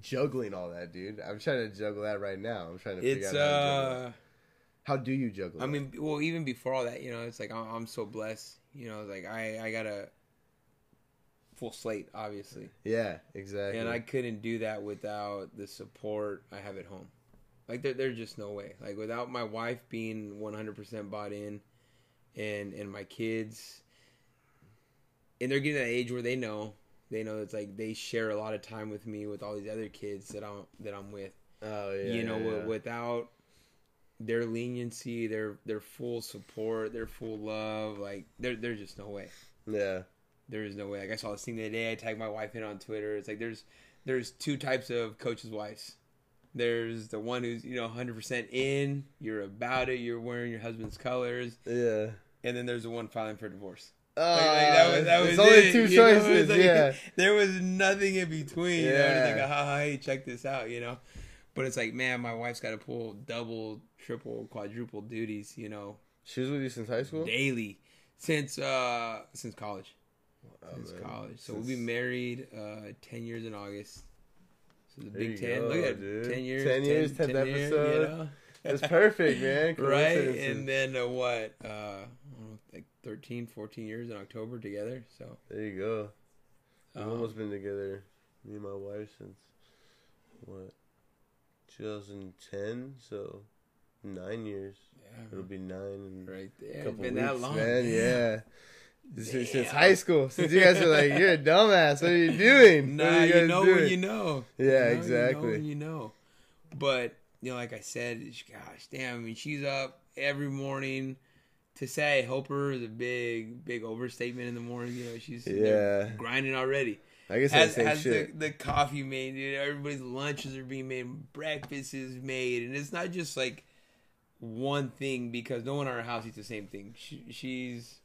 juggling all that, dude? I'm trying to juggle that right now. I'm trying to figure It's out how, uh, how do you juggle? I that? mean, well, even before all that, you know, it's like I'm, I'm so blessed. You know, like I I got a full slate, obviously, yeah, exactly. and I couldn't do that without the support I have at home. Like there, there's just no way. Like without my wife being 100% bought in, and and my kids, and they're getting to that age where they know, they know it's like they share a lot of time with me with all these other kids that I'm that I'm with. oh yeah, you know, yeah, yeah. without their leniency, their their full support, their full love, like there there's just no way. yeah, There is no way. Like I saw this thing the other day. I tagged my wife in on Twitter. It's like there's there's two types of coaches' wives. There's the one who's you know 100% in, you're about it, you're wearing your husband's colors, yeah. And then there's the one filing for divorce. Oh, Like, like, that was, that was only it, two choices. like- yeah, <laughs> there was nothing in between. You know, it's Yeah. like, ah, hey, check this out, you know. But it's like, man, my wife's got to pull double, triple, quadruple duties, you know, she was with you since high school. daily since uh since college, Oh, since man. college. So we'll be married uh ten years in August. So the There Big Ten. go, Look at dude. ten years, 10 years, 10th years, episode. you know? That's <laughs> perfect, man. right and then uh, what uh I don't know, like 13 14 years in october together so there you go. We've um, almost been together, me and my wife, since what 2010. So nine years. Yeah, It'll be nine and right a there couple been weeks, that long man. Yeah. Since, since high school, since you guys are like, "You're a dumbass. What are you doing? <laughs> Nah, are you, know doing?" when you know. Yeah, You know, exactly. You know, when you know. But you know, like I said, gosh, damn. I mean, she's up every morning. To say her is a big, big overstatement in the morning. You know, she's Yeah. grinding already. I guess Has, that's the the, the coffee made. Dude. Everybody's lunches are being made. Breakfast is made, and it's not just like one thing because no one in our house eats the same thing. She, she's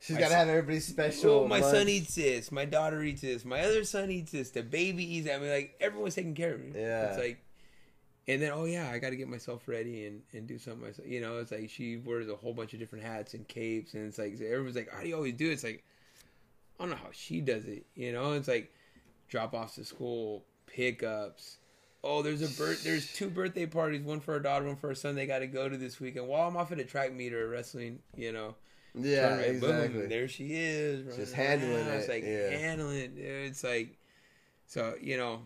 she's got to have everybody special. well, my lunch. son eats this, my daughter eats this, my other son eats this, the baby eats. that. I mean, like everyone's taking care of me. Yeah. it's like, and then oh yeah, I got to get myself ready and and do something myself. You know, it's like she wears a whole bunch of different hats and capes, and it's like everyone's like, how do you always do it? It's like I don't know how she does it. You know, it's like drop offs to school, pickups. Oh, there's a birth. There's two birthday parties, one for her daughter, one for her son. They got to go to this weekend. While I'm off at a track meet or wrestling, you know, Yeah, right, boom, exactly. there she is. Just handling around. It's it, like yeah. handling it. dude. It's like, so you know,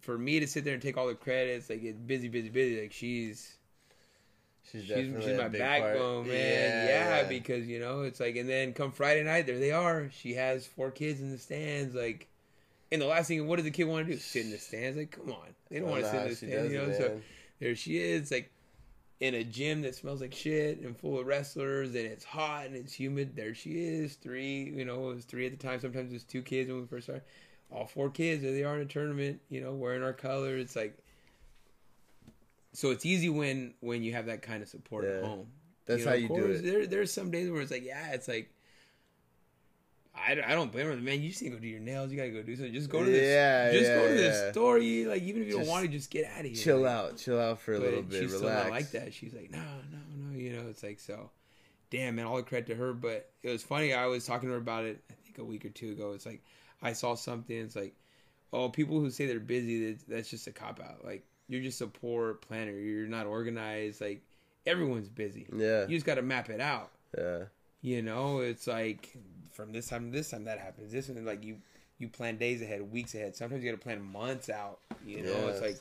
for me to sit there and take all the credits, like it's busy, busy, busy. Like she's She's she's, she's my backbone, part. man. Yeah, because you know it's like, and then come Friday night, there they are. She has four kids in the stands, like. And the last thing, what does the kid want to do? Sit in the stands? Like, come on, they don't I want to know sit in the stands, you know. So there she is, like in a gym that smells like shit and full of wrestlers, and it's hot and it's humid. There she is, three. You know, it was three at the time. Sometimes it was two kids when we first started. All four kids, there they are in a tournament. You know, wearing our colors. It's like, so it's easy when when you have that kind of support at home. That's know, how you do it. There, there's some days where it's like, yeah, it's like. I, I don't blame her, man. You just need to go do your nails. You gotta go do something. Just go to this. Yeah, just go to yeah. the store. You like even if you don't want to, just get out of here. Chill Like, out, chill out for a little bit, she's relax. still not like that. She's like, no, no, no. You know, it's like so. Damn, man, all the credit to her. But it was funny. I was talking to her about it. I think a week or two ago. It's like I saw something. It's like, oh, people who say they're busy, that's just a cop out. Like you're just a poor planner. You're not organized. Like everyone's busy. Yeah, You just got to map it out. yeah, You know, it's like from this time to this time that happens. This and like you you plan days ahead, weeks ahead. Sometimes you got to plan months out. You know, Yeah. it's like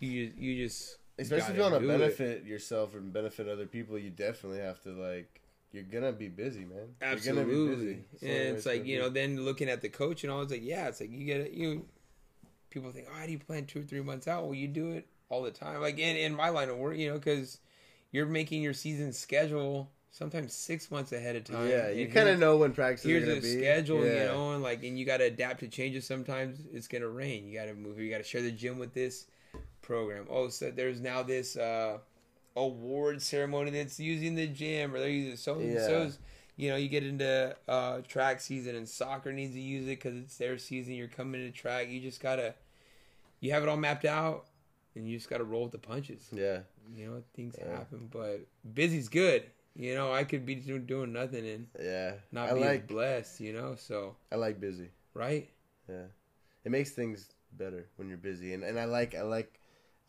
you just you just Especially if you want to do it. benefit yourself and benefit other people, you definitely have to like. You're gonna be busy, man. You're gonna Absolutely, be busy. And it's like you be. know, then looking at the coach and all, it's like yeah, it's like you get it. You people think, oh, how do you plan two or three months out? Well, you do it all the time. Like in in my line of work, you know, because you're making your season schedule sometimes six months ahead of time. Yeah, you kind of know when practices Here's gonna a be. schedule, you know, and like, and you got to adapt to changes. Sometimes it's gonna rain. You got to move. You got to share the gym with this program. Oh, so there's now this uh, award ceremony that's using the gym, or they're using so Yeah. so's. You know, you get into uh, track season, and soccer needs to use it because it's their season. You're coming to track. You just gotta, you have it all mapped out, and you just gotta roll with the punches. Yeah, You know, things Yeah. happen, but busy's good. You know, I could be doing nothing and Yeah, not I be like blessed. You know, so I like busy. right. Yeah, it makes things better when you're busy, and and I like I like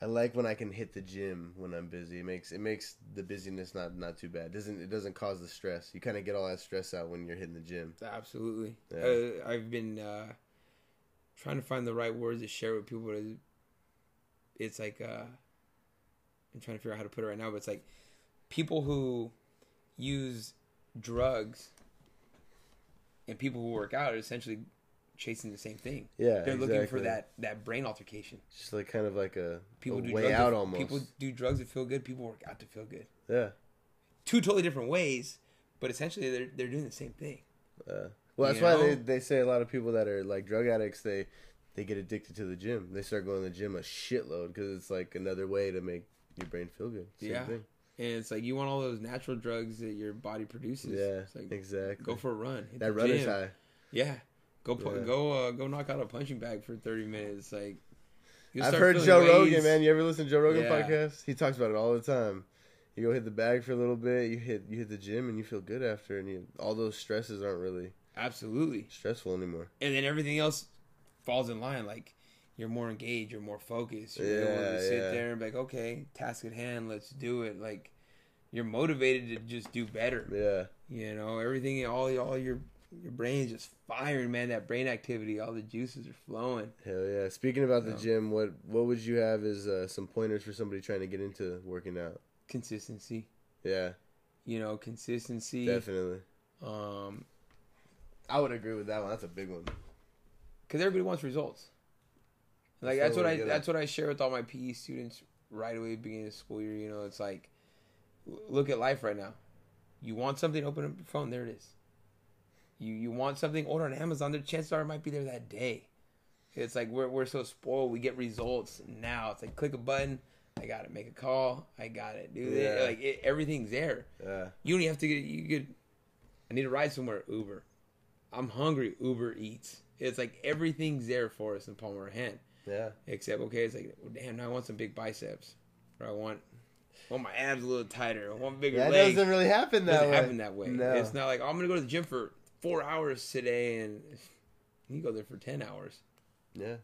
I like when I can hit the gym when I'm busy. It makes it makes the busyness not not too bad. It doesn't it doesn't cause the stress. You kind of get all that stress out when you're hitting the gym. Absolutely. Yeah. Uh, I've been uh, trying to find the right words to share with people. It's like uh, I'm trying to figure out how to put it right now, but it's like people who use drugs and people who work out are essentially chasing the same thing. Yeah, They're looking for that that brain altercation. Just like kind of like a, People a do way drugs out to, almost. People do drugs to feel good. People work out to feel good. yeah. Two totally different ways, but essentially they're they're doing the same thing. Uh, well, that's You why know? they, they say a lot of people that are like drug addicts they they get addicted to the gym. They start going to the gym a shitload because it's like another way to make your brain feel good. Same Yeah. thing. And it's like you want all those natural drugs that your body produces. Yeah, like exactly. go for a run. hit that runner's high. Yeah. Go Yeah. go uh, go knock out a punching bag for thirty minutes. Like I've heard Joe ways- Rogan, man. You ever listen to Joe Rogan Yeah. podcast? He talks about it all the time. You go hit the bag for a little bit, you hit you hit the gym, and you feel good after, and you, all those stresses aren't really Absolutely. stressful anymore. And then everything else falls in line. Like you're more engaged, you're more focused. You're able Yeah, to sit yeah. there and be like, okay, task at hand, let's do it. Like you're motivated to just do better. Yeah, You know, everything, all all your your brain's just firing, man. That brain activity, all the juices are flowing. hell yeah. Speaking about the gym, what what would you have as uh, some pointers for somebody trying to get into working out? Consistency, Yeah, you know, consistency. definitely. Um, I would agree with that one. That's a big one. because everybody wants results. Like That's that's what I that's what I share with all my PE students right away beginning of school year. You know, it's like look at life right now. You want something, open up your phone. There it is. You you want something, order on Amazon. The chances are it might be there that day. It's like we're we're so spoiled. We get results now. It's like click a button. I got it. Make a call. I got it. Do it. Yeah. Like it, everything's there. Yeah, You don't have to get. You could. I need a ride somewhere. Uber. I'm hungry. Uber Eats. It's like everything's there for us in the palm of our hand. yeah. Except okay, it's like well, damn. Now I want some big biceps, or I want, want my abs a little tighter. I want bigger That legs. doesn't really happen that doesn't way. happen that way. No. It's not like oh, I'm gonna go to the gym for four hours today, and you go there for ten hours. Yeah.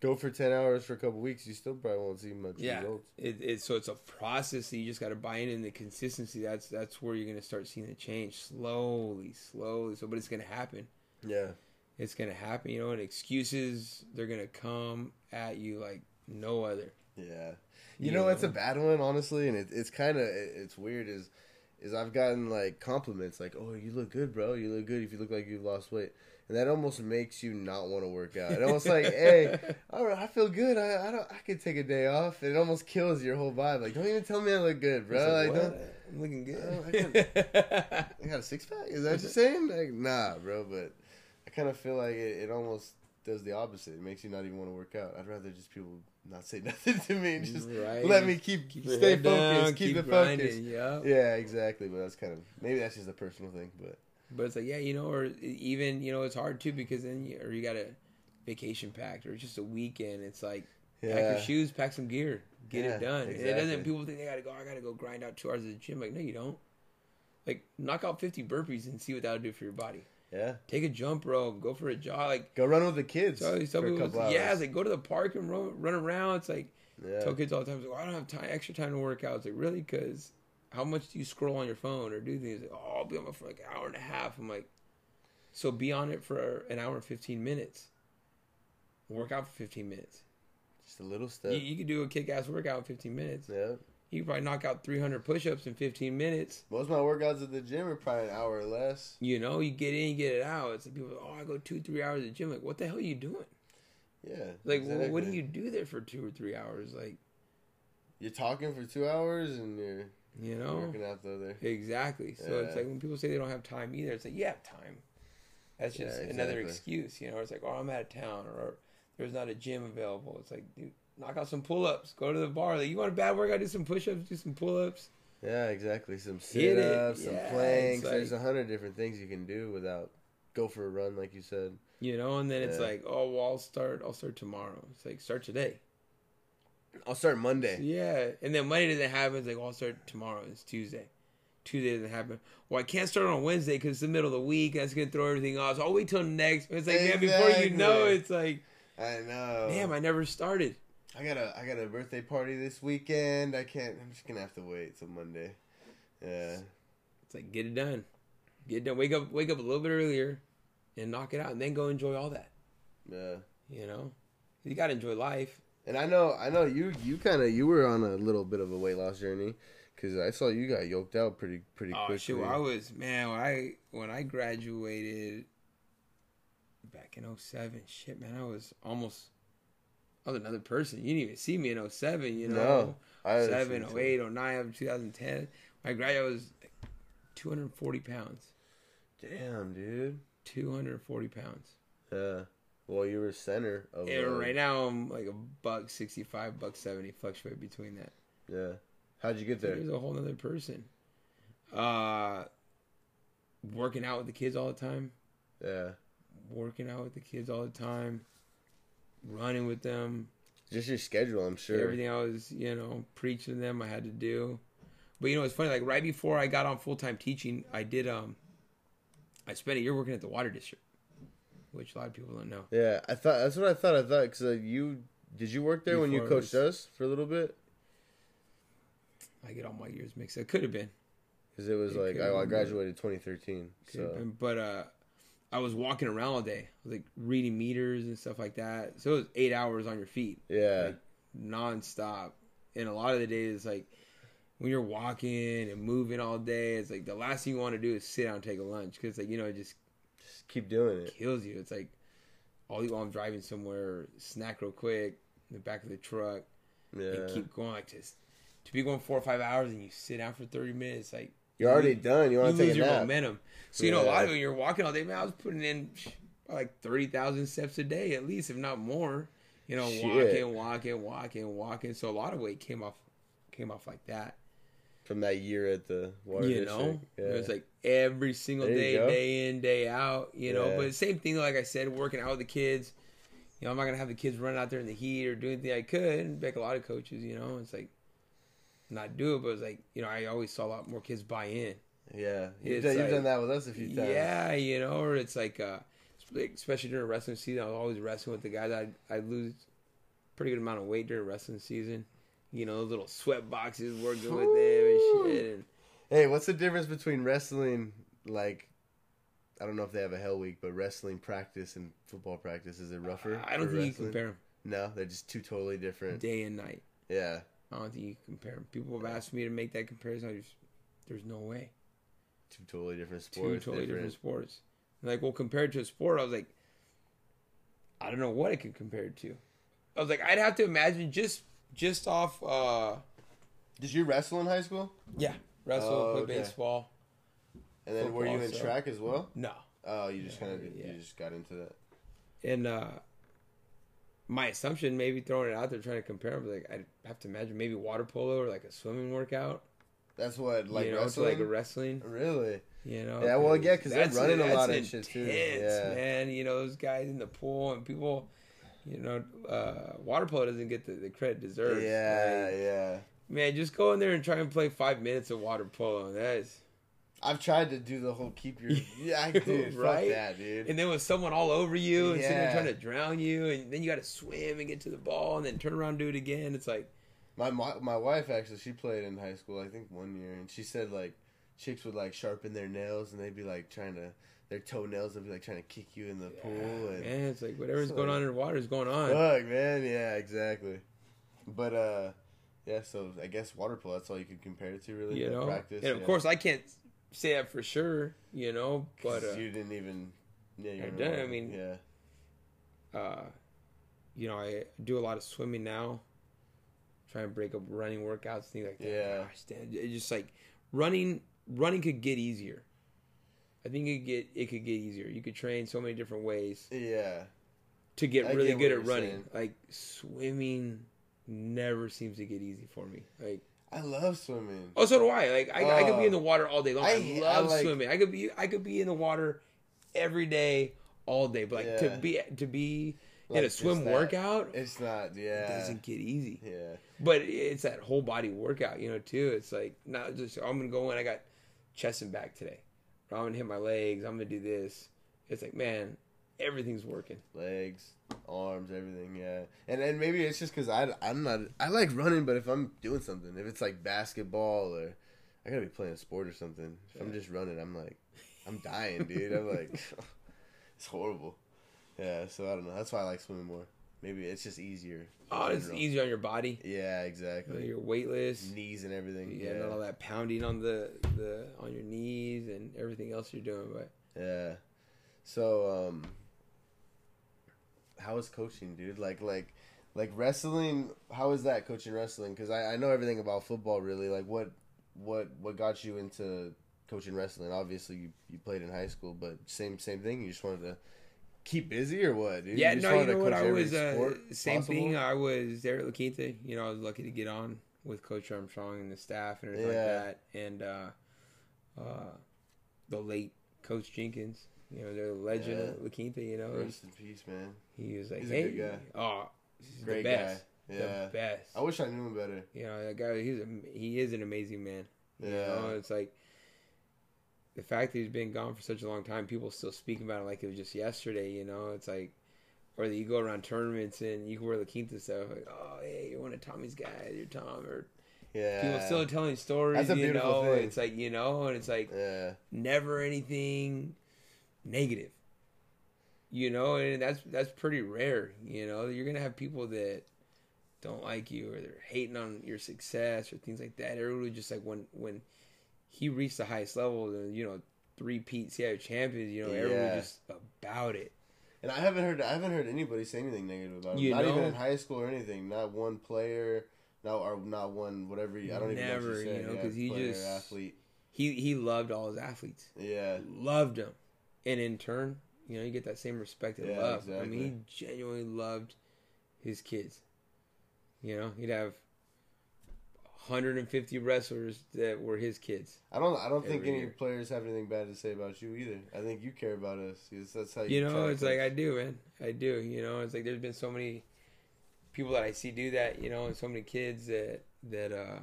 Go for 10 hours for a couple weeks, you still probably won't see much Yeah, results. it, it's so it's a process that you just got to buy in and the consistency. That's that's where you're gonna start seeing the change slowly, slowly. So, but it's gonna happen. Yeah. It's gonna happen. You know, and excuses they're gonna come at you like no other. Yeah. You You know, it's a bad one, honestly, and it, it's kind of it, it's weird. Is is I've gotten like compliments like, "Oh, you look good, bro. You look good. If you look like you've lost weight," and that almost makes you not want to work out. It almost like, <laughs> "Hey, all right, I feel good. I I don't. I could take a day off." It almost kills your whole vibe. Like, don't even tell me I look good, bro. Like, like, don't. I'm looking Oh, I good. <laughs> I got a six pack. Is that what you're <laughs> saying? Like, nah, bro. But I kind of feel like it, it almost does the opposite. It makes you not even want to work out. I'd rather just people not say <laughs> nothing to me and just Right. let me keep, Keep stay focused, down, keep, the grinding, focus. Yeah. Yeah, exactly. But that's kind of maybe that's just a personal thing. But But it's like, yeah, you know, or even, you know, it's hard too because then, you, or you got a vacation packed or just a weekend. It's like, pack your shoes, pack some gear, get Yeah, it done. It doesn't, people think they gotta go, I gotta go grind out two hours at the gym. Like, no, you don't. Like, knock out 50 burpees and see what that'll do for your body. Yeah. Take a jump rope, go for a jog. Like, Go run with the kids so some people, yeah, it's like, go to the park and run, run around. It's like, yeah. tell kids all the time, like, oh, I don't have time, extra time to work out. It's like, really? Because how much do you scroll on your phone or do things? Like, oh, I'll be on it for like an hour and a half. I'm like, so be on it for an hour and 15 minutes. Work out for 15 minutes. just a little step. You, you could do a kick ass workout in 15 minutes. yeah. You could probably knock out 300 push ups in 15 minutes. Most of my workouts at the gym are probably an hour or less. You know, you get in, you get it out. It's like people, oh, I go two, three hours at the gym. Like, what the hell are you doing? Yeah. Like, wh- what do you do there for two or three hours? Like, You're talking for two hours and you're you know? working out though there. Exactly. So it's like when people say they don't have time either, it's like you have time. That's just Yeah, another excuse, you know. It's like, oh, I'm out of town, or there's not a gym available. It's like, dude, knock out some pull-ups, go to the bar. Like, you want a bad workout? Do some push-ups, do some pull-ups. Yeah, exactly. Some sit ups, some Yeah, planks. it's There's a hundred different things you can do without go for a run, like you said. You know, and then it's like, oh, well, I'll start. I'll start tomorrow. It's like start today. I'll start Monday. Yeah, and then Monday doesn't happen. It's like, well, I'll start tomorrow. It's Tuesday. Tuesday doesn't happen. Well, I can't start on Wednesday because it's the middle of the week. That's gonna throw everything off. So I'll wait till next. It's like man, before you know, it's like I know. damn, I never started. I got a I got a birthday party this weekend. I can't. I'm just gonna have to wait till Monday. Yeah. It's like get it done, get it done. Wake up, wake up a little bit earlier, and knock it out, and then go enjoy all that. Yeah. You know, you gotta enjoy life. And I know, I know you, you kind of, you were on a little bit of a weight loss journey because I saw you got yoked out pretty, pretty Oh quickly. shit! Well, I was man. When I when I graduated back in 07, shit, man, I was almost. I was another person. You didn't even see me in 07, you know. No, I was 07, too. 08, 09, up 2010. My graduated, was 240 pounds. Damn, dude. 240 pounds. Yeah. Well, you were center of. And uh, right now, I'm like a buck 65, buck 70, fluctuate between that. Yeah. How'd you get there? There's a whole other person. Uh, working out with the kids all the time. Yeah. working out with the kids all the time, running with them. Just your schedule, I'm sure. Everything I was, you know, preaching to them, I had to do. But you know, it's funny. Like right before I got on full time teaching, I did. Um, I spent a year working at the water district, which a lot of people don't know. Yeah, I thought that's what I thought. I thought because uh, you did you work there when you coached was- us for a little bit? I get all my years mixed. It could have been. Because it was It like I, I graduated 2013. So been. But uh, I was walking around all day. I was like reading meters and stuff like that. So it was eight hours on your feet. yeah, like, nonstop. And a lot of the days, like when you're walking and moving all day, it's like the last thing you want to do is sit down and take a lunch because, like, you know, it just just keep doing it. kills you. It's like all you while I'm driving somewhere, snack real quick in the back of the truck, Yeah, and keep going. Like just to be going four or five hours and you sit down for thirty minutes, like you're already you- done. You want to lose take a your nap? momentum. So you know, a lot of when you're walking all day, man, I was putting in like thirty thousand steps a day at least, if not more. You know, Shit. walking, walking, walking, walking. So a lot of weight came off, came off like that. from that year at the water you district. know, yeah. it was like every single There day, day in, day out. You know, Yeah. but same thing. Like I said, working out with the kids. You know, I'm not gonna have the kids run out there in the heat or do anything I could. Like a lot of coaches, you know, it's like not do it, but it's like you know, I always saw a lot more kids buy in. yeah, you've, done, you've done that with us a few times. Yeah, you know, or it's like, uh, especially during wrestling season, I was always wrestling with the guys. I'd, I'd lose pretty good amount of weight during wrestling season. You know, little sweat boxes working with them and shit. And Hey, what's the difference between wrestling like? I don't know if they have a hell week, but wrestling practice and football practice is it rougher? I don't think you wrestling? can compare them. No, they're just two totally different. day and night. Yeah, I don't think you can compare them. People have asked me to make that comparison. I just, there's no way. two totally different sports. Two totally different, sports. And like, well, compared to a sport, I was like, I don't know what it could compare it to. I was like, I'd have to imagine just just off. uh Did you wrestle in high school? Yeah, wrestle, Oh, play okay. baseball. And then were you in so- track as well? No, Oh, you just Yeah, kind of yeah. you just got into that. and uh my assumption, maybe throwing it out there, trying to compare them, like I'd have to imagine maybe water polo or like a swimming workout, That's what like you know, wrestling. like a wrestling. really? You know, Yeah, well, yeah, 'cause they're running a lot and shit, too. intense, Yeah. man. You know, those guys in the pool and people. You know, uh, water polo doesn't get the, the credit it deserves. Yeah, Like, yeah. man, just go in there and try and play five minutes of water polo. That's I've tried to do the whole keep your <laughs> yeah, I dude, Right? that, dude. and then with someone all over you and sitting there trying to drown you, and then you got to swim and get to the ball, and then turn around and do it again. It's like, My, my my wife actually she played in high school I think one year and she said like chicks would like sharpen their nails and they'd be like trying to their toenails would be like trying to kick you in the pool and man, it's like whatever's So- going on in the water is going on. fuck man yeah exactly but uh yeah so I guess water polo that's all you could compare it to really you know, practice and of yeah. course I can't say that for sure. You know, but uh, you didn't even yeah you I done, I mean- yeah uh, you know, I do a lot of swimming now. Try and break up running workouts, things like that. Yeah. Gosh, damn, it's just like running. Running could get easier. I think it could get it could get easier. You could train so many different ways yeah to get I really get good at running. saying. Like swimming never seems to get easy for me. Like I love swimming oh, so do I. Like I, I could be Oh. in the oh. water all day long. I, I- I love like- swimming. I could be I could be in the water every day, all day. But like to be to be Like in a swim that. workout, it's not yeah it doesn't get easy. yeah But it's that whole body workout, you know, too. It's like not just oh, I'm gonna go in. I got chest and back today. I'm gonna hit my legs. I'm gonna do this. It's like, man, everything's working. Legs, arms, everything. Yeah, and and maybe it's just because I I'm not I like running, but if I'm doing something, if it's like basketball or I gotta be playing a sport or something. If I'm just running, I'm like I'm dying, dude. I'm like <laughs> <laughs> it's horrible. Yeah, so I don't know. That's why I like swimming more. Maybe it's just easier. Oh, it's easier on your body. Yeah, exactly. You're weightless. Knees and everything. Yeah, not all that pounding on the, the on your knees and everything else you're doing. But Yeah. So, um, how is coaching, dude? Like, like, like wrestling. How is that coaching wrestling? Because I, I know everything about football. Really, like, what, what, what got you into coaching wrestling? Obviously, you, you played in high school, but same same thing. You just wanted to keep busy, or what? Dude? yeah, just no, you wanted to know what? coach I was uh, sport same possible? thing. I was there at La Quinta. You know, I was lucky to get on with Coach Armstrong and the staff and everything Yeah. like that. And uh, uh, the late Coach Jenkins. You know, they're the legend Yeah. of La Quinta. You know, Rest in peace, man. he was like, He's a hey, good guy. oh, he's Great the best, guy. Yeah. the best. I wish I knew him better. You know, that guy. He's a, he is an amazing man. You Yeah. know, it's like the fact that he's been gone for such a long time, people still speak about it like it was just yesterday, you know? It's like or that you go around tournaments and you can wear La Quinta stuff, like, oh hey, you're one of Tommy's guys, you're Tom or Yeah. people still telling stories, That's a you know. thing. It's like, you know, and it's like Yeah. never anything negative. You know, and that's that's pretty rare, you know. You're gonna have people that don't like you or they're hating on your success or things like that. Everybody just like when when he reached the highest level, and you know, three Pete CIF champions, you know, everyone Yeah. was just about it. And I haven't heard I haven't heard anybody say anything negative about him. You not even in high school or anything. Not one player, not or not one whatever. I don't even know Never, you know, yeah, 'cause he player, just- athlete. He he loved all his athletes. Yeah, Loved them. And in turn, you know, you get that same respect and Yeah, love. I mean, he genuinely loved his kids. You know, he'd have 150 wrestlers that were his kids. I don't. I don't think any year. players have anything bad to say about you either. I think you care about us. That's how you. You know, it's like I do, man. I do. You know, it's like there's been so many people that I see do that. You know, and so many kids that that uh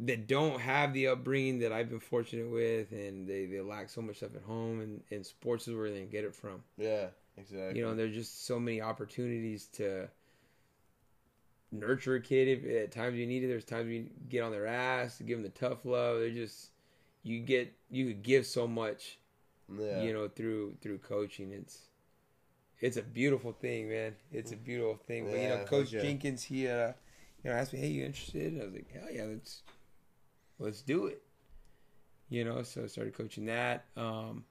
that don't have the upbringing that I've been fortunate with, and they they lack so much stuff at home, and and sports is where they get it from. Yeah, exactly. You know, there's just so many opportunities to nurture a kid. If at times you need it, there's times you get on their ass give them the tough love. They're just you get you could give so much yeah. you know through through coaching it's it's a beautiful thing man it's a beautiful thing but you know coach okay. jenkins he uh you know asked me hey you interested and i was like hell yeah let's let's do it you know so i started coaching that um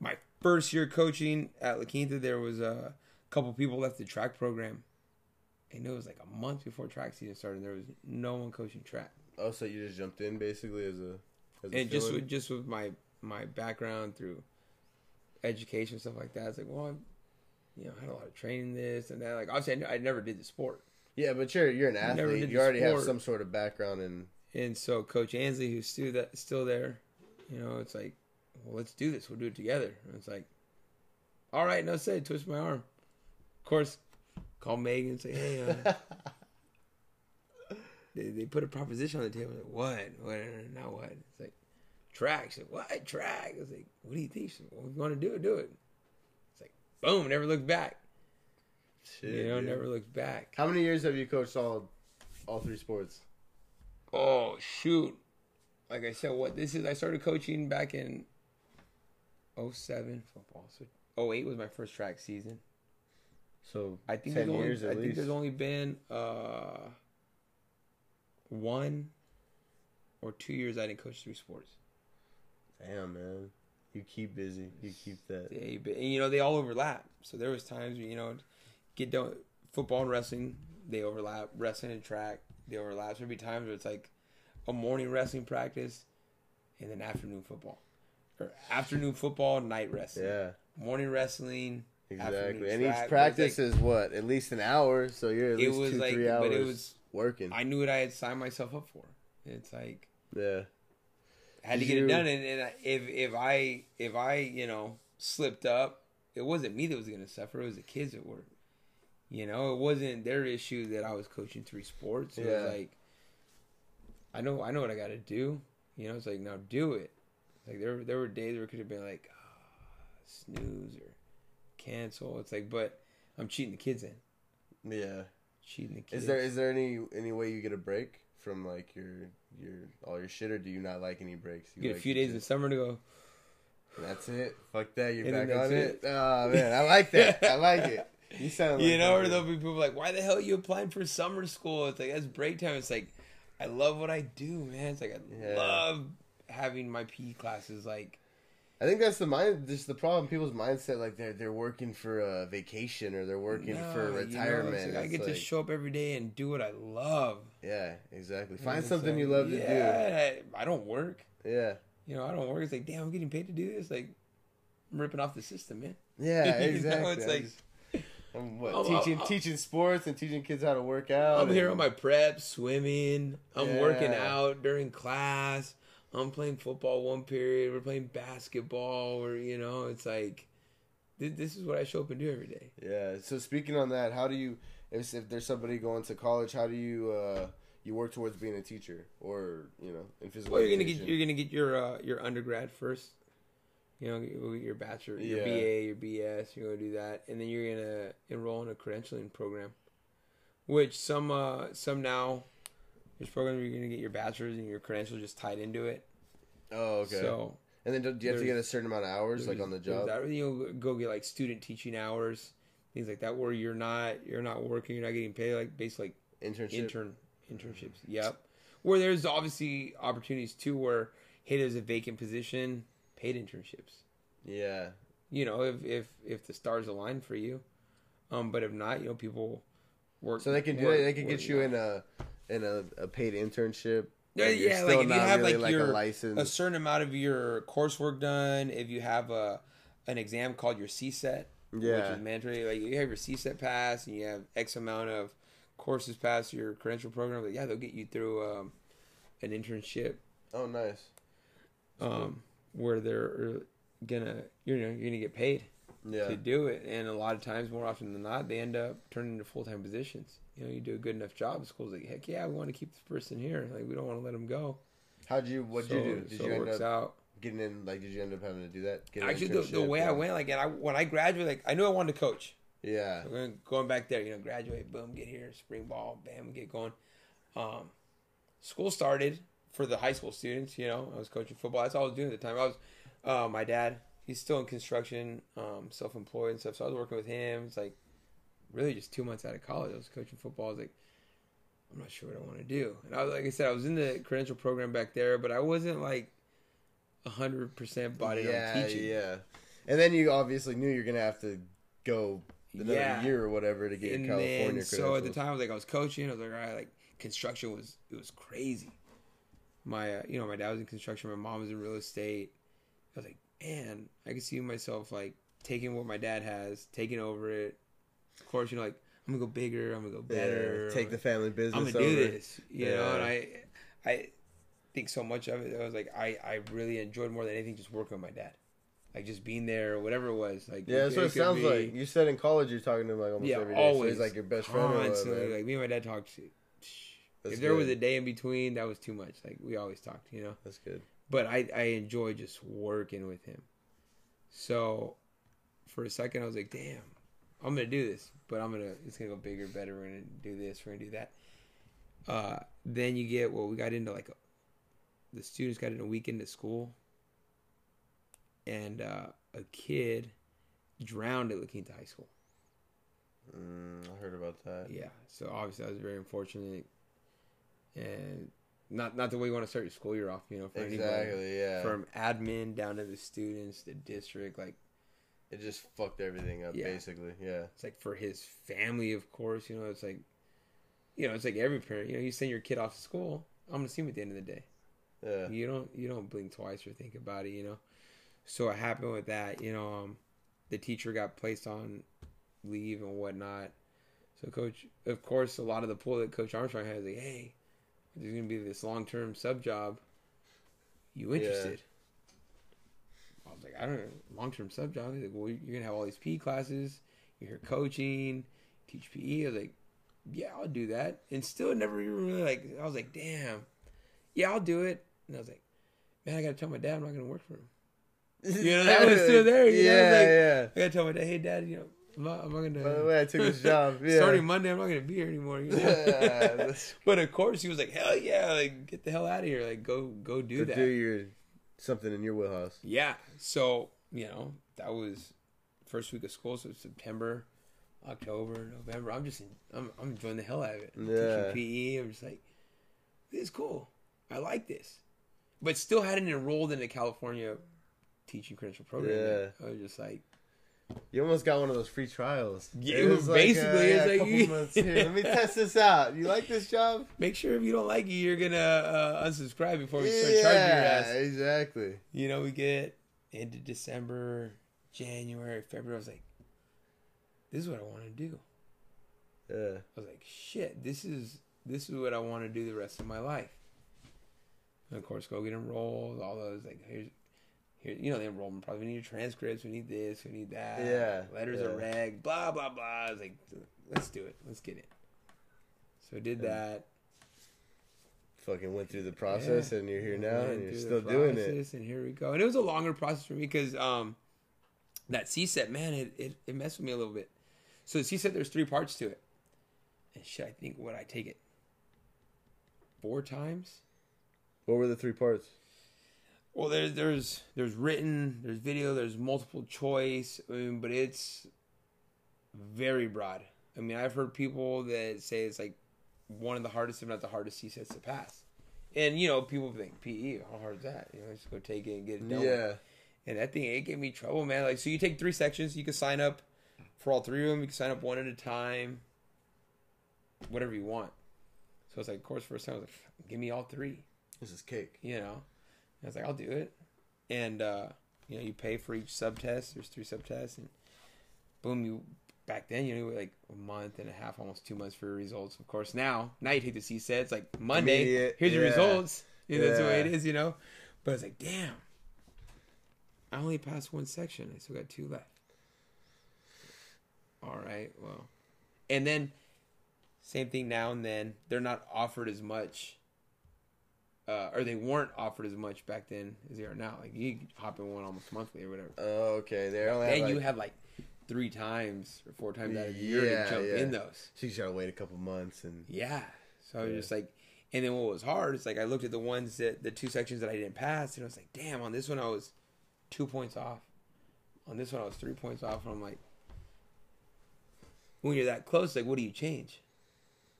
my first year coaching at la quinta there was a couple people left the track program and it was like a month before track season started and there was no one coaching track Oh, so you just jumped in basically as a. As a and just with just with my my background through education stuff like that, it's like, well, I'm, you know, I had a lot of training this and that. Like, obviously, I, n- I never did the sport, Yeah, but you're you're an athlete. You already have some sort of background in. And so Coach Ansley, who's still that still there, you know, it's like, well, let's do this. We'll do it together. And it's like, all right, no say, twist my arm. Of course, call Megan and say, hey, uh, <laughs> they, they put a proposition on the table. Like, what? What? Not what? It's like track. She's like, what track? I was like, what do you think? She's like, well, you want to do it, do it. It's like, boom, never looked back. Shit, you know, dude. never looked back. How many years have you coached all, all three sports? Oh shoot! Like I said, what this is? I started coaching back in 07 football. So 08 was my first track season. So I think ten there's only, years I at think least. there's only been uh one or two years I didn't coach three sports. Damn, man, you keep busy. You keep that. They, but- and, you know, they all overlap. So there was times, you know, get done football and wrestling, they overlap. Wrestling and track, they overlap. There'd be times where it's like a morning wrestling practice and then afternoon football, or afternoon football, night wrestling, Yeah, morning wrestling. exactly. And track. each practice it's is what at least an hour. So you're at It least was two, like- three but hours it was- working. I knew what I had signed myself up for. It's like yeah, I had to get you- it done, and, and if if I if I you know slipped up, it wasn't me that was going to suffer. It was the kids that were. You know, it wasn't their issue that I was coaching three sports. It Yeah. was like, I know, I know what I got to do. You know, it's like now do it. Like there there were days where it could have been like ah, snooze or cancel. It's like, but I'm cheating the kids in. Yeah. Cheating the kids. Is there is there any any way you get a break from like your your all your shit, or do you not like any breaks? you get like a few days in summer to go. That's it. Fuck that. You're And back on that's it. Oh man, I like that. <laughs> I like it. You sound like you know, that, or there'll be people like, "Why the hell are you applying for summer school?" It's like that's break time. It's like I love what I do, man. It's like I Yeah. love having my PE classes. Like I think that's the mind. Just the problem. People's mindset, like they're they're working for a vacation or they're working nah, for you know, retirement. like I get to show up every day and do what I love. Yeah, exactly. Find something like, you love to yeah, I don't work. Yeah, You know, I don't work. It's like, damn, I'm getting paid to do this. Like, I'm ripping off the system, man. yeah, <laughs> You know, exactly. it's like- just- I'm what, I'm- teaching I'm- teaching sports and teaching kids how to work out. I'm here on my prep, swimming. I'm working out during class. I'm playing football one period. We're playing basketball. Or you know, it's like this, this is what I show up and do every day. Yeah. So speaking on that, how do you if if there's somebody going to college, how do you uh you work towards being a teacher or you know in physical? Well, you're gonna get you're gonna get your uh, your undergrad first. You know, get your bachelor, your Yeah. BA, your BS. You're gonna do that, and then you're gonna enroll in a credentialing program, which some uh some now there's programs where you're gonna get your bachelor's and your credential just tied into it. Oh, okay. So and then do you have to get a certain amount of hours, like on the job? That, you'll go get like student teaching hours, things like that, where you're not you're not working, you're not getting paid, like basically Internship. intern internships. Yep. Where there's obviously opportunities too, where hey, there's a vacant position, paid internships. yeah. You know, if if if the stars align for you, um, but if not, you know, people work. So they can do work- that. They can get you in a in a, a paid internship. Yeah, you're yeah, still like if you have really like, your a license. a certain amount of your coursework done, if you have a an exam called your CSET, which yeah. is mandatory. Like you have your CSET pass and you have X amount of courses passed your credential program. Like, yeah, they'll get you through um, an internship Oh, nice. um, where they're gonna you know you're gonna get paid Yeah. to do it, and a lot of times, more often than not, they end up turning into full time positions. You know, you do a good enough job. School's like, heck yeah, we want to keep this person here. Like we don't want to let them go. How'd you? What'd so, you do? Did so you end up out. getting in? Like, did you end up having to do that? Get Actually, the, the way I went, like, and I when I graduated, like, I knew I wanted to coach. Yeah. So going going back there, you know, graduate, boom, get here, spring ball, bam, get going. Um, school started for the high school students. You know, I was coaching football. That's all I was doing at the time. I was, uh, my dad, he's still in construction, um, self employed and stuff. So I was working with him. It's like really just two months out of college. I was coaching football. I was like, I'm not sure what I want to do. And I was like I said, I was in the credential program back there, but I wasn't like hundred percent in yeah, on teaching. yeah. Yeah. And then you obviously knew you're gonna have to go another Yeah. year or whatever to get your and California then so at the time I was like I was coaching I was like all right like construction was it was crazy my uh, you know my dad was in construction my mom was in real estate I was like man I could see myself like taking what my dad has taking over it of course you know like I'm gonna go bigger I'm gonna go Yeah, better take the family business. I'm gonna over. do this you know and I I think so much of it I was like I I really enjoyed more than anything just working with my dad like just being there or whatever it was like Yeah, that's what it sounds be- like. You said in college you're talking to him like almost yeah, every day. So always. he's like your best friend Constantly, like me and my dad talked. That's if there was a day in between, that was too much. Like we always talked, you know. That's good. But I I enjoy just working with him. So, for a second, I was like, "Damn, I'm gonna do this." But I'm gonna it's gonna go bigger, better. We're gonna do this. We're gonna do that. Uh, then you get well, we got into like a, the students got in a week into school, and uh, a kid drowned at La Quinta High School. Mm, I heard about that. Yeah, so obviously that was very unfortunate, and not not the way you want to start your school year off. You know, for anybody. Exactly. Yeah. from admin down to the students, the district. Like it just fucked everything up. Yeah. Basically. Yeah. it's like for his family, of course. You know, it's like, you know, it's like every parent. You know, you send your kid off to school. I'm gonna see him at the end of the day. Yeah. You don't you don't blink twice or think about it. You know, so what happened with that? You know, um, the teacher got placed on leave and whatnot. So coach, of course, a lot of the pull that Coach Armstrong had is like, hey, there's gonna be this long term sub job. You Yeah. interested? I was like, I don't know, long term sub job. He's like, well, you're gonna have all these PE classes. You're here coaching, teach PE. I was like, yeah, I'll do that. And still never even really like. I was like, damn, yeah, I'll do it. And I was like, man, I gotta tell my dad I'm not gonna work for him. You know, that was still there. You <laughs> yeah, know? Like, yeah. I gotta tell my dad, hey, dad, you know, I'm not, I'm not gonna. By the way, I took his job. <laughs> Yeah. Starting Monday, I'm not gonna be here anymore. You <laughs> know? Yeah, <laughs> but of course, he was like, hell yeah, like get the hell out of here, like go go do to that. do your something in your wheelhouse. Yeah. So, you know, that was first week of school, so September, October, November. I'm just I'm I'm enjoying the hell out of it. I'm Yeah. Teaching PE. I'm just like, this is cool. I like this. But still hadn't enrolled in the California teaching credential program. yet. I was just like, You almost got one of those free trials. Yeah, it was basically, uh, it's like a you- months here. Let me test this out. You like this job? <laughs> make sure if you don't like it, you're gonna uh, unsubscribe before we start charging your Yeah, ass. exactly. You know, we get into December, January, February. I was like, this is what I want to do. Yeah. I was like, shit, this is this is what I want to do the rest of my life. And of course, go get enrolled. All those like here's here, you know, the enrollment probably we need transcripts, we need this, we need that. Yeah, letters yeah. of reg, blah blah blah. I was like, let's do it, let's get it. So I did that. Fucking went through the process, and you're here now, and you're still doing it. And here we go. And it was a longer process for me because um, that CSET, man, it, it, it messed with me a little bit. So the CSET, there's three parts to it. And shit, I think, what I take it? Four times? What were the three parts? Well, there's there's there's written, there's video, there's multiple choice, I mean, but it's very broad. I mean, I've heard people that say it's like one of the hardest, if not the hardest, CSETs to pass. And you know, people think PE, how hard is that? You know, just go take it and get it done. Yeah. And that thing, it gave me trouble, man. Like, so you take three sections, you can sign up for all three of them. You can sign up one at a time, whatever you want. So it's like, of course, first time I was like, give me all three This is cake. you know. I was like, I'll do it. And uh, you know, you pay for each subtest. There's three subtests, and boom, you back then you know like a month and a half, almost two months for your results. Of course, now now you take the CSETs like Monday. Immediate, here's your results. You know, that's the way it is. You know. But it's like, damn, I only passed one section. I still got two left. All right, well, and then same thing now and then. They're not offered as much uh, or they weren't offered as much back then as they are now. Like you hop in one almost monthly or whatever. Oh, okay. They only And have you like, had like three times or four times out of the year Yeah, to jump yeah. in those. So you just gotta wait a couple months, and Yeah. So I was Yeah. just like, and then what was hard is like I looked at the ones that the two sections that I didn't pass, and I was like, damn, on this one I was two points off. On this one I was three points off, and I'm like, when you're that close, like, what do you change?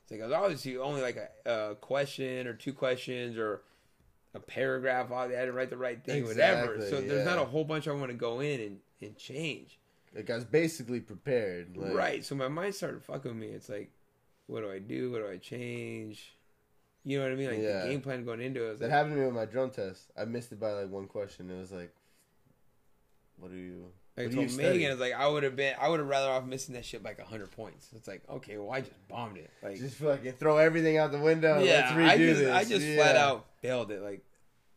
It's like, I was obviously only like a, a question or two questions or a paragraph. I didn't write the right thing, whatever. Exactly, So there's not a whole bunch I want to go in and, and change. like I was basically prepared. Like, Right. So my mind started fucking with me. It's like, what do I do? What do I change? You know what I mean? Like Yeah. the game plan going into it. Was That happened to me with my drum test. I missed it by like one question. It was like, "What do you?" I what told Megan, it's like I would have been, I would have rather off missing that shit like hundred points. It's like, okay, well, I just bombed it. Like, Just fucking throw everything out the window. yeah, I just, this. I just yeah. flat out failed it. Like,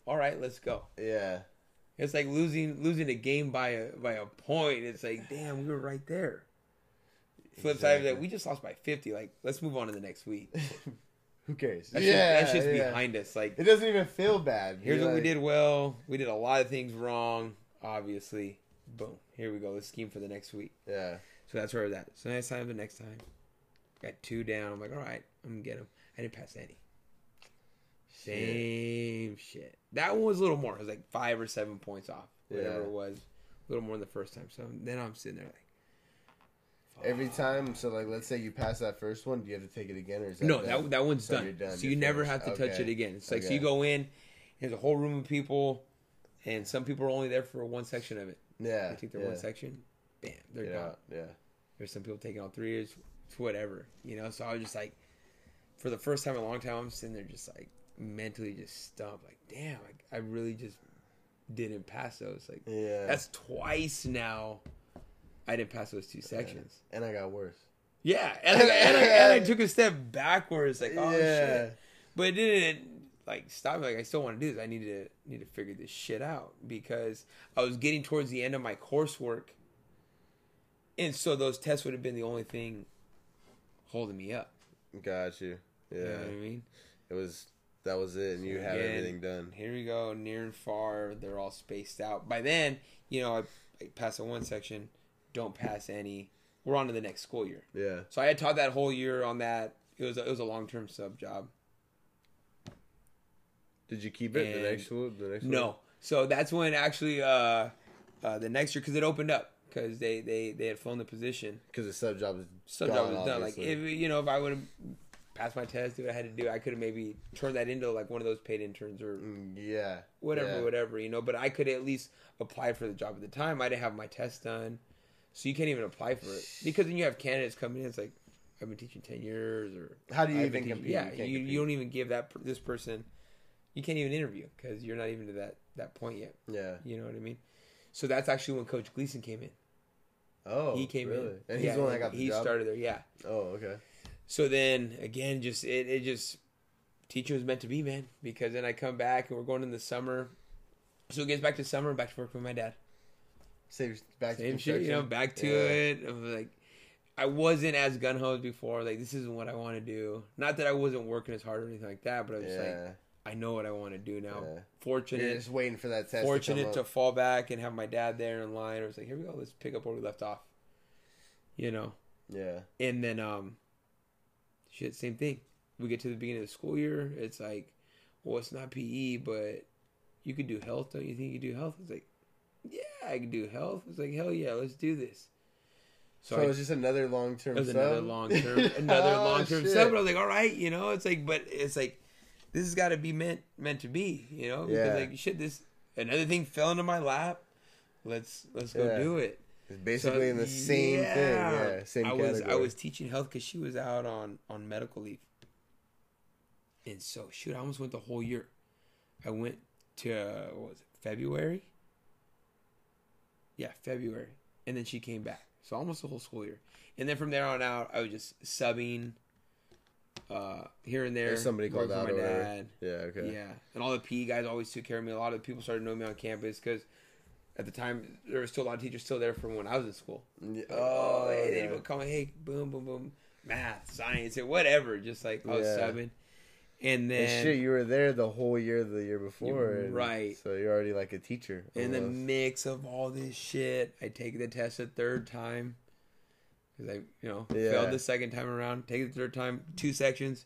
all right, let's go. Yeah, It's like losing, losing a game by a by a point. It's like, damn, we were right there. Flip side of that, we just lost by fifty. Like, let's move on to the next week. <laughs> who cares? That shit, yeah, that shit's yeah. behind us. Like, It doesn't even feel bad. Here's You're what we did well. We did a lot of things wrong, obviously. Boom. Here we go. Let's scheme for the next week. Yeah, So that's where we're at. So next time, the next time. Got two down. I'm like, all right, I'm going to get them. I didn't pass any. Same shit. That one was a little more. It was like five or seven points off. Whatever Yeah. it was. A little more than the first time. So then I'm sitting there like. every time. So like, let's say you pass that first one, do you have to take it again, or is that No, done? that, that one's So done. done, So you're you never have to touch Okay. it again. It's like so you go in, there's a whole room of people, and some people are only there for one section of it. Yeah, They take their yeah. one section, bam, they're yeah, gone. yeah. There's some people taking all three, years, it's whatever, you know. So I was just like, for the first time in a long time, I'm sitting there just like mentally just stumped, like, damn, like, I really just didn't pass those. Like Yeah, that's twice now. I didn't pass those two sections. and I got worse. Yeah, and I, and I, and I <laughs> took a step backwards, like, oh yeah, shit. But it didn't like stop. Like I still want to do this. I need to need to figure this shit out because I was getting towards the end of my coursework, and so those tests would have been the only thing holding me up. got you. Yeah, You know what I mean? it was that was it, and you So had again, everything done. Here we go, near and far. They're all spaced out. By then, you know, I, I pass one section, don't pass any. We're on to the next school year. Yeah. So I had taught that whole year on that. It was a, it was a long term sub job. Did you keep it the next one? The next No, so that's when actually uh, uh, the next year because it opened up because they, they they had flown the position. because the sub job is Sub job was done. Like if you know if I would have passed my test, do what I had to do, I could have maybe turned that into like one of those paid interns or Mm, yeah, whatever, yeah. whatever, you know. But I could at least apply for the job at the time. I didn't have my test done, so you can't even apply for it <sighs> because then you have candidates coming in. It's like I've been teaching ten years, or How do you even teaching- compete? Yeah, You you, can't you, don't even give that this person. You can't even interview because you're not even to that that point yet. Yeah. You know what I mean? So that's actually when Coach Gleason came in. Oh, he came really? in, and he's Yeah, the one that got the he job. started there. Yeah. Oh, okay. So then again, just it, it just teaching was meant to be, man. Because then I come back and we're going in the summer. So it gets back to summer, back to work with my dad. Same back to Same shit, you know, back to Yeah. it. I was like, I wasn't as gun ho before. Like this isn't what I want to do. Not that I wasn't working as hard or anything like that, but I was just like, Yeah. I know what I want to do now. Yeah. Fortunate, You're just waiting for that test. fortunate to, to, fall back and have my dad there in line. I was like, here we go, let's pick up where we left off. You know, Yeah. and then um, shit, same thing. We get to the beginning of the school year. It's like, well, it's not PE, but you could do health. Don't you think you do health? It's like, yeah, I can do health. It's like, hell yeah, let's do this. So, I- it's just another long term. it was another long term, another <laughs> Oh, long term sub. But I was like, all right, you know, it's like, but it's like, this has got to be meant meant to be, you know, because Yeah. like shit, this another thing fell into my lap. Let's let's go Yeah. do it. It's basically So, in the same yeah. thing. Yeah, same I category. was I was teaching health because she was out on on medical leave, and so shoot, I almost went the whole year. I went to uh, what was it February? Yeah, February, and then she came back, so almost the whole school year. And then from there on out, I was just subbing uh, here and there. If somebody called out my dad. Yeah. Okay. Yeah, and all the PE guys always took care of me. A lot of people started knowing me on campus because at the time there were still a lot of teachers still there from when I was in school. Yeah. Oh, hey, they would call me, hey, boom, boom, boom, math, science, and whatever. Just like I was Yeah. subbing, and And then shit, you were there the whole year the year before. and Right. So you're already like a teacher. in the mix of all this shit, I take the test a third time I, you know, Yeah. failed the second time around. Take the third time, two sections,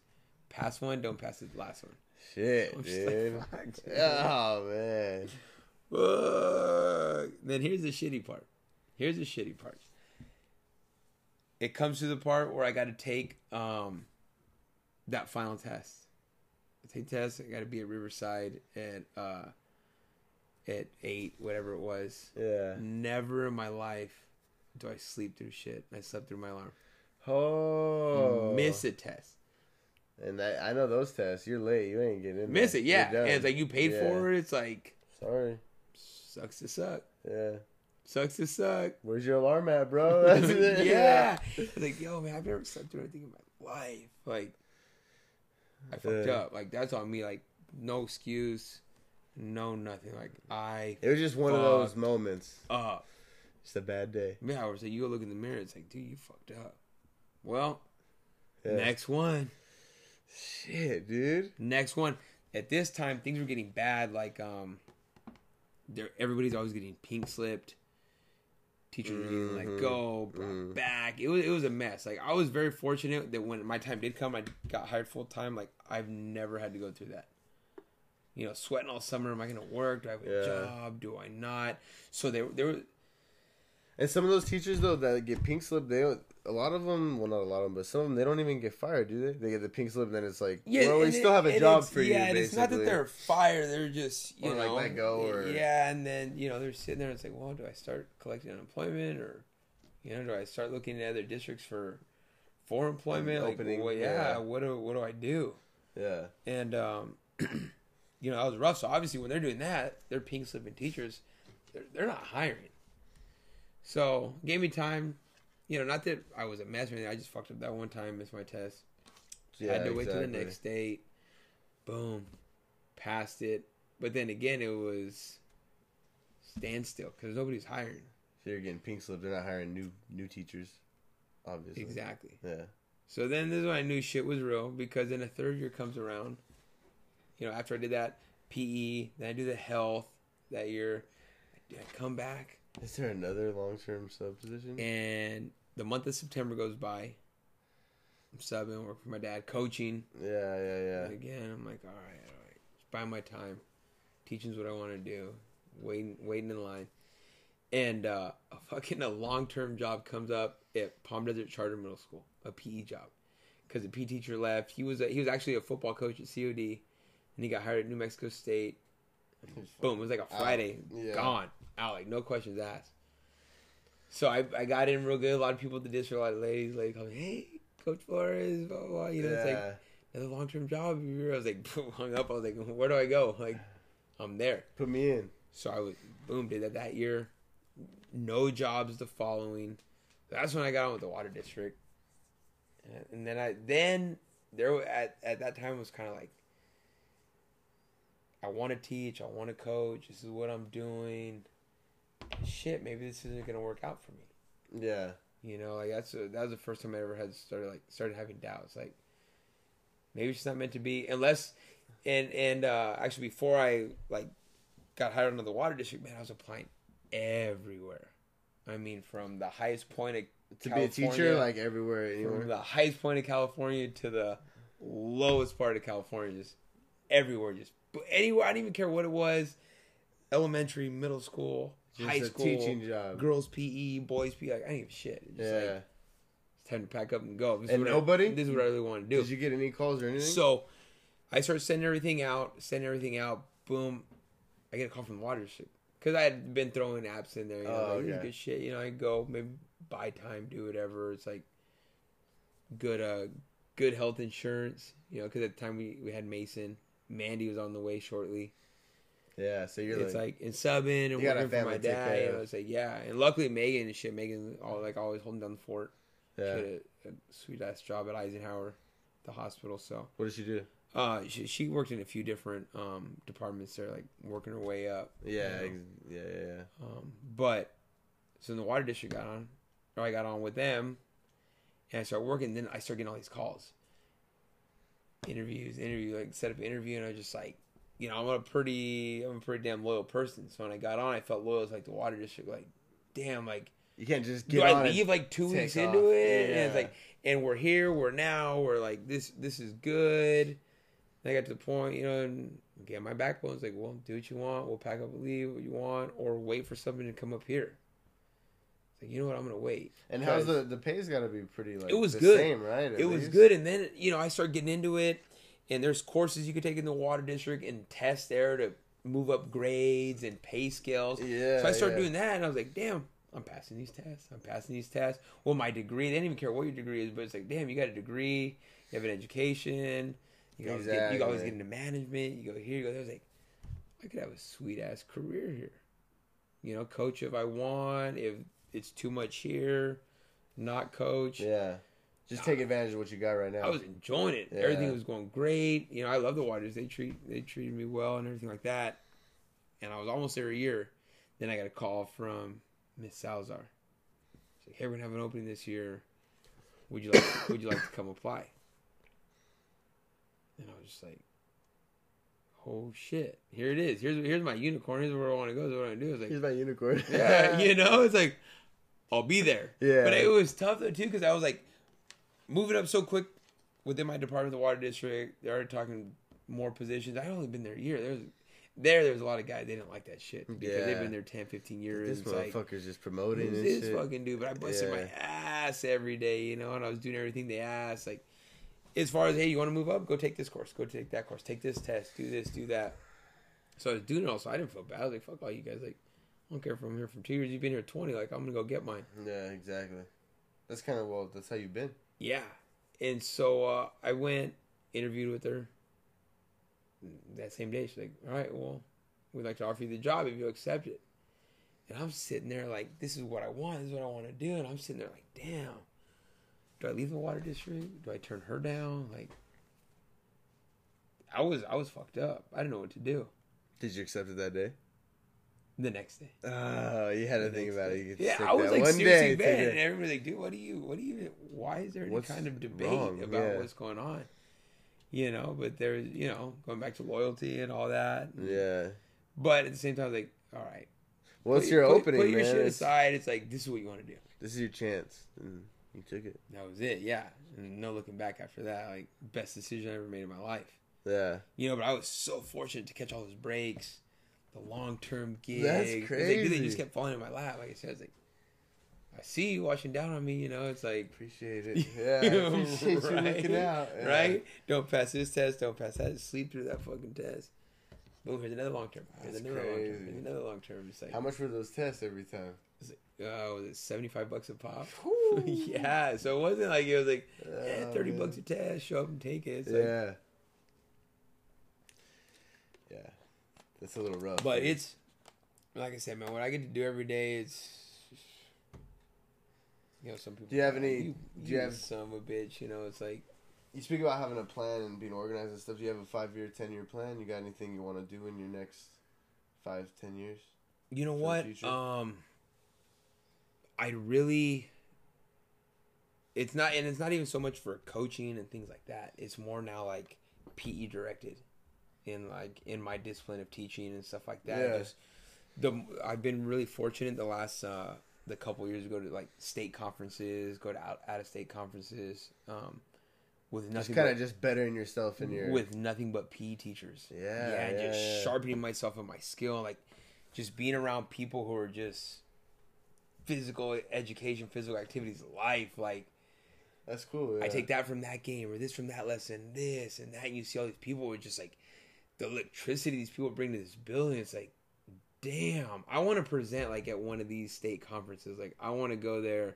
pass one, don't pass the last one. Shit, <laughs> I'm just like, dude. fuck, dude. <laughs> oh man. Fuck. Then here's the shitty part. Here's the shitty part. It comes to the part where I got to take um that final test. I take test. I got to be at Riverside at uh at eight, whatever it was. Yeah. Never in my life do I sleep through shit. I slept through my alarm. Oh. Miss a test. And I, I know those tests. You're late. You ain't getting in. Miss there. it, yeah. And it's like you paid Yeah. for it. It's like Sorry. sucks to suck. Yeah. Sucks to suck. Where's your alarm at, bro? <laughs> That's it. <laughs> yeah. It's like, yo, man, I've never slept through anything in my life. Like, I fucked Yeah. up. Like, that's on me. Like, no excuse, no nothing. Like, I It was just one of those moments. up. Just a bad day. Yeah, I was like, you go look in the mirror. It's like, dude, you fucked up. Well, Yeah. next one. Shit, dude. Next one. At this time, things were getting bad. Like, um, there everybody's always getting pink slipped. Teachers were getting let go, brought Mhm. back. It was it was a mess. Like I was very fortunate that when my time did come, I got hired full time. Like I've never had to go through that. You know, sweating all summer. Am I going to work? Do I have a Yeah. job? Do I not? So there, there was And some of those teachers though that get pink slip, they don't, a lot of them, well not a lot of them, but some of them they don't even get fired, do they? They get the pink slip, and then it's like, well, we and still have a job for you. Yeah, and it's not that they're fired; they're just you Or, like, know let go or- yeah, and then you know they're sitting there and it's like, well, do I start collecting unemployment or you know do I start looking at other districts for for employment? Like, Opening, well, yeah, yeah. what do what do I do? Yeah, And um, <clears throat> you know, that was rough. So obviously, when they're doing that, they're pink slipping teachers. They're they're not hiring. So gave me time. You know, not that I was a mess or anything. I just fucked up that one time, missed my test yeah. had to wait till the next date. Boom, passed it. But then again, it was standstill because nobody's hiring. So you're getting pink slip. They're not hiring new new teachers, obviously. Exactly. Yeah. So then this is when I knew shit was real because then a third year comes around, You know, after I did that PE, then I do the health that year. I come back, Is there another long term sub position? and the month of September goes by. I'm subbing, work for my dad, coaching. Yeah, yeah, yeah. And again, I'm like, all right, all right, just buy my time. Teaching's what I want to do. Waiting, waiting in line, and uh, a fucking a long term job comes up at Palm Desert Charter Middle School, a PE job, because the PE teacher left. He was a, he was actually a football coach at COD, and he got hired at New Mexico State. Boom! It was like a Friday, Yeah. gone out, like no questions asked. So I, I got in real good. A lot of people at the district, a lot of ladies, like, hey, Coach Flores, blah, blah, blah. You know, it's like yeah. another long term job. I was like, <laughs> hung up. I was like, where do I go? Like, I'm there. Put me in. So I was, boom, did that that year. No jobs the following. That's when I got on with the water district. And- And then I, then there at, at that time was kind of like, I want to teach. I want to coach. This is what I'm doing. Shit, maybe this isn't going to work out for me. Yeah. You know, like that's a, that was the first time I ever had started like started having doubts. Like maybe it's not meant to be, unless and and uh actually before I like got hired under the water district, man, I was applying everywhere. I mean, from the highest point of To be a teacher, like everywhere, from the highest point of California to the lowest part of California, just everywhere, just but anywhere. I didn't even care what it was, elementary, middle school, Just high school, teaching job. girls PE, boys PE. Like I didn't give a shit. It's just Yeah. like, it's time to pack up and go. This And what I- nobody? this is what I really want to do. Did you get any calls or anything? So I start sending everything out, sending everything out. Boom, I get a call from the water district because I had been throwing apps in there. You know, Oh, like, okay. good shit. You know, I go maybe buy time, do whatever. It's like good, uh, good health insurance. You know, because at the time we we had Mason, Mandy was on the way shortly. yeah, so you're it's like, like, and subbing and working for my dad. of. know, it's like yeah, and luckily Megan and shit. Megan all like always holding down the fort. She yeah. had a, a sweet ass job at Eisenhower, the hospital. So What did she do? uh, she, she worked in a few different um departments there, like working her way up. Yeah, you ex- yeah, yeah, yeah. Um, but so in the water district got on, or I got on with them, and I started working. Then I started getting all these calls, interviews, interview, like set up an interview, and I was just like, you know, I'm a pretty, I'm a pretty damn loyal person. So when I got on, I felt loyal It's like the water district. Like, damn, like You can't just do get I on. leave like two weeks off. into it? And it's like, and we're here, we're now, we're like this. This is good. And I got to the point, you know, and again, my backbone's like, well, do what you want. We'll pack up and leave what you want, or wait for something to come up here. Like, you know what? I'm gonna wait. and how's the the pay's got to be pretty like It was the good. same, right? It was good, and then you know, I started getting into it, and there's courses you could take in the water district and test there to move up grades and pay scales. Yeah. So I started yeah. doing that, and I was like, damn, I'm passing these tests. I'm passing these tests. Well, my degree, they didn't even care what your degree is, but it's like, damn, you got a degree, you have an education, you always, get, you always get into management, you go here, you go there. I was like, I could have a sweet ass career here. You know, coach if I want, if it's too much here, not coach. Yeah. Just take advantage of what you got right now. I was enjoying it. Yeah. Everything was going great. You know, I love the Waters. They treat they treated me well and everything like that. And I was almost there a year. Then I got a call from Miss Salazar. She's like, "Hey, we're gonna have an opening this year. Would you like <coughs> Would you like to come apply?" And I was just like, "Oh shit! Here it is. Here's here's my unicorn. Here's where I want to go. Is what I want to do." It's like, Here's my unicorn. <laughs> yeah, you know, it's like I'll be there. Yeah. But it was tough though too because I was like moving up so quick within my department, the water district. They're already talking more positions. I'd only been there a year. There's there. There's a lot of guys they didn't like that shit because Yeah. they've been there 10, 15 years. This It's like, motherfucker's just promoting and this shit. fucking dude? But I busted Yeah. my ass every day, you know, and I was doing everything they asked. Like as far as hey, you want to move up? Go take this course. Go take that course. Take this test. Do this. Do that. So I was doing it all. So I didn't feel bad. I was like, fuck all you guys. Like, I don't care if I'm here for two years. You've been here twenty. Like, I'm gonna go get mine. Yeah, exactly. That's kind of well. That's how you've been. Yeah. And so uh, I went, interviewed with her that same day. She's like, all right, well, we'd like to offer you the job if you accept it. And I'm sitting there like, this is what I want. This is what I want to do. And I'm sitting there like, damn. Do I leave the water district? Do I turn her down? Like, I was I was fucked up. I didn't know what to do. Did you accept it that day? The next day. Oh, you had to think about it. You could Yeah, I was like one seriously day. bad, and it. everybody's like, "Dude, what do you? What do you? Why is there any What's kind of debate wrong? about Yeah. what's going on?" you know. But there's, you know, going back to loyalty and all that. Yeah. But at the same time, like, all right, What's your put- opening, Put your man? shit aside. It's like this is what you want to do. This is your chance, and you took it. That was it. Yeah, and no looking back after that. Like best decision I ever made in my life. Yeah. You know, but I was so fortunate to catch all those breaks, the long term gigs. That's like, dude, they just kept falling in my lap. Like I said, it's like, I see you watching down on me. You know, it's like, Appreciate it. <laughs> Yeah. I appreciate you looking out. Yeah. Right? Don't pass this test. Don't pass that. Sleep through that fucking test. Boom. Here's another long term. Here's That's another long term. Here's another long term. It's like, How much were those tests every time? Oh, was it seventy five bucks a pop? <laughs> <laughs> Yeah. So it wasn't like it was like, eh, Oh, thirty man. bucks a test. Show up and take it. It's Yeah. Yeah. That's a little rough. But man. it's like I said, man. What I get to do every day, is, you know some people. Do you have "Oh, any- You, do you you have- some of a bitch? You know, it's like You speak about having a plan and being organized and stuff. Do you have a five year, ten year plan? You got anything you want to do in your next five, ten years? you know what? Um, I really. It's not, and it's not even so much for coaching and things like that. It's more now like PE directed, in like in my discipline of teaching and stuff like that. Yeah. Just the I've been really fortunate the last uh the couple years to go to like state conferences, go to out out of state conferences, um, with Just nothing kind but- of just bettering yourself in your. with nothing but PE teachers. Yeah, yeah, yeah, just yeah. sharpening myself in my skill, like just being around people who are just physical education, physical activities, life. Like That's cool. I take that from that game or this from that lesson, this and that. And you see all these people with just like the electricity these people bring to this building. It's like, damn, I want to present like at one of these state conferences. Like I want to go there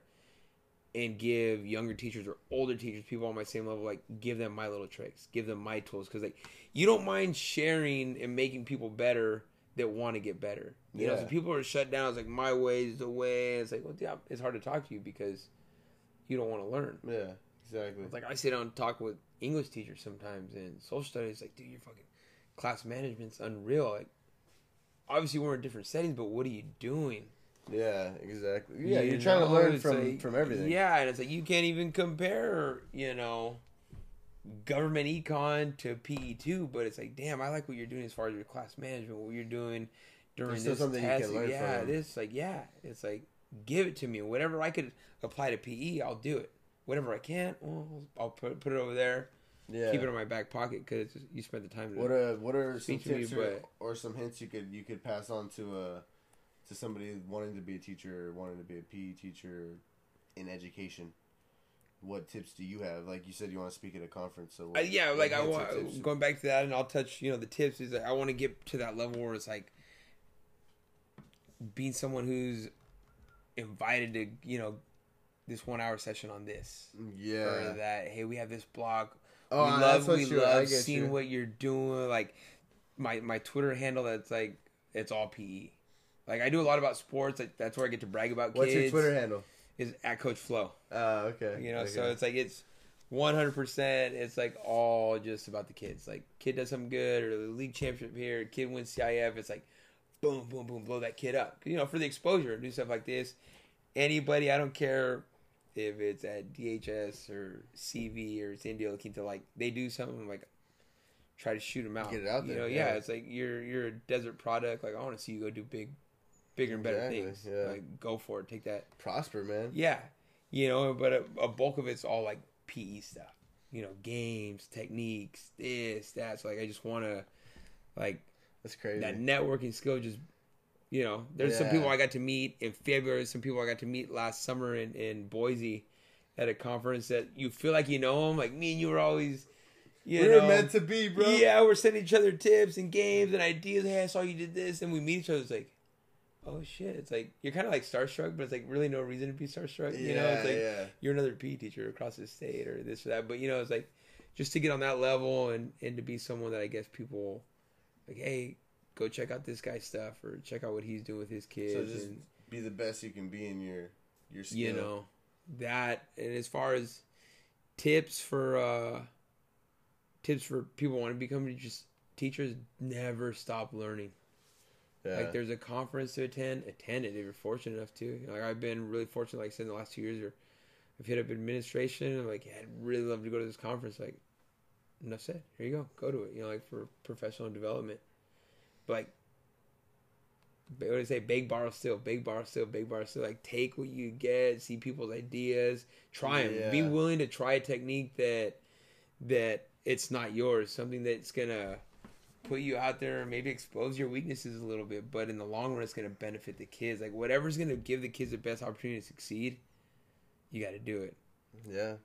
and give younger teachers or older teachers, people on my same level, like give them my little tricks, give them my tools, because like you don't mind sharing and making people better that want to get better. You know, so people are shut down. It's like my way is the way. It's like, well, yeah, it's hard to talk to you because you don't want to learn. Yeah, exactly. It's like I sit down and talk with English teachers sometimes and social studies. Like, dude, you're fucking class management's unreal. Like, obviously we're in different settings, but what are you doing? yeah, exactly. Yeah, You you're trying to learn it's from like- from everything. Yeah, and it's like you can't even compare, you know, government econ to PE two, but it's like, damn, I like what you're doing as far as your class management, what you're doing during There's this something you can learn yeah, from. this like yeah, it's like give it to me. Whatever I could apply to PE, I'll do it. Whatever I can't, well, I'll put put it over there. Yeah. Keep it in my back pocket because you spent the time to. What are what are some Speak to me, tips or, but- or some hints you could you could pass on to uh to somebody wanting to be a teacher or wanting to be a PE teacher in education? What tips do you have? Like you said, you want to speak at a conference. So what, Uh, yeah, like I hints want going back to that, and I'll touch. You know, the tips is that I want to get to that level where it's like being someone who's invited to, you know, this one hour session on this or Yeah. that. Hey, we have this blog. Oh, we love what we you- I love seeing you. what you're doing. Like my my Twitter handle, that's like it's all PE. Like I do a lot about sports. Like that's where I get to brag about What's your. Twitter handle? Is at Coach Flow. Uh, okay. You know, so it's like it's one hundred percent. It's like all just about the kids. Like kid does something good, or the league championship here, kid wins CIF. It's like boom, boom, boom, blow that kid up. You know, for the exposure, do stuff like this. Anybody, I don't care if it's at DHS or CV or San Diego La Quinta, like they do something like try to shoot them out. Get it out You there, know, yeah. yeah. It's like you're you're a desert product. Like I want to see you go do big, bigger and better Exactly, things. yeah. Like go for it. Take that prosper, man. yeah, you know, but a, a bulk of it's all like PE stuff. You know, games, techniques, this, that. So like, I just want to, like, That's crazy. that networking skill. Just, you know, there's some people I got to meet in February. Some people I got to meet last summer in in Boise, at a conference that you feel like you know them. Like me and you were always, you we were know, meant to be, bro. yeah, we're sending each other tips and games and ideas. Hey, I saw you did this, and we meet each other. It's like, oh shit! It's like you're kind of like starstruck, but it's like really no reason to be starstruck. You know, it's like yeah. you're another PE teacher across the state or this or that. But you know, it's like just to get on that level and and to be someone that I guess people like, hey, go check out this guy's stuff or check out what he's doing with his kids. So just and be the best you can be in your your skill. you know that. And as far as tips for uh tips for people want to become just teachers, never stop learning. Yeah. Like there's a conference to attend, attend it if you're fortunate enough to. Like I've been really fortunate, like I said, in the last two years, or I've hit up administration. I'm like, yeah, I'd really love to go to this conference. Like, enough said. Here you go. Go to it. You know, like for professional development. Like, what do they say? Big borrow still, big borrow still, big borrow still. Like, take what you get, see people's ideas, try them. Be willing to try a technique that that it's not yours. Something that's gonna put you out there and maybe expose your weaknesses a little bit, but in the long run, it's gonna benefit the kids. Like, whatever's gonna give the kids the best opportunity to succeed, you got to do it. Yeah.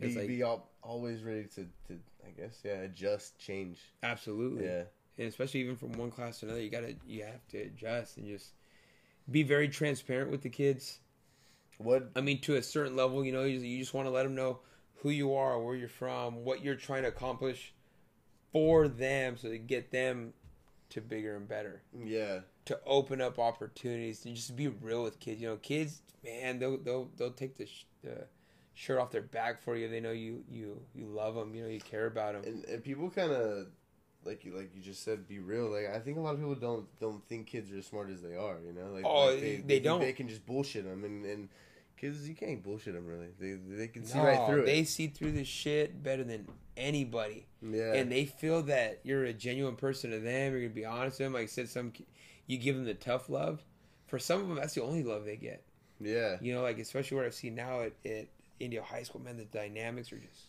Be, like- be al- always ready to, to, I guess, yeah, adjust, change. Absolutely. Yeah. And especially even from one class to another, you gotta you have to adjust and just be very transparent with the kids. What? I mean, to a certain level, you know, you, you just want to let them know who you are, where you're from, what you're trying to accomplish for them, so to get them to bigger and better. Yeah. To open up opportunities and just be real with kids. You know, kids, man, they'll they'll they'll take the, sh- the shirt off their back for you. They know you you you love them. You know, you care about them. And, and people kind of, like you like you just said, be real. Like I think a lot of people don't don't think kids are as smart as they are. You know, like Oh, like, they think don't. They can just bullshit them, and and kids you can't bullshit them really. They they can see No, right through they it. see through this shit better than anybody. Yeah. and they feel that you're a genuine person to them. You're gonna be honest with them. Like I said, some you give them the tough love. For some of them, that's the only love they get. yeah. You know, like especially what I've seen now at, at Indio High School, man, the dynamics are just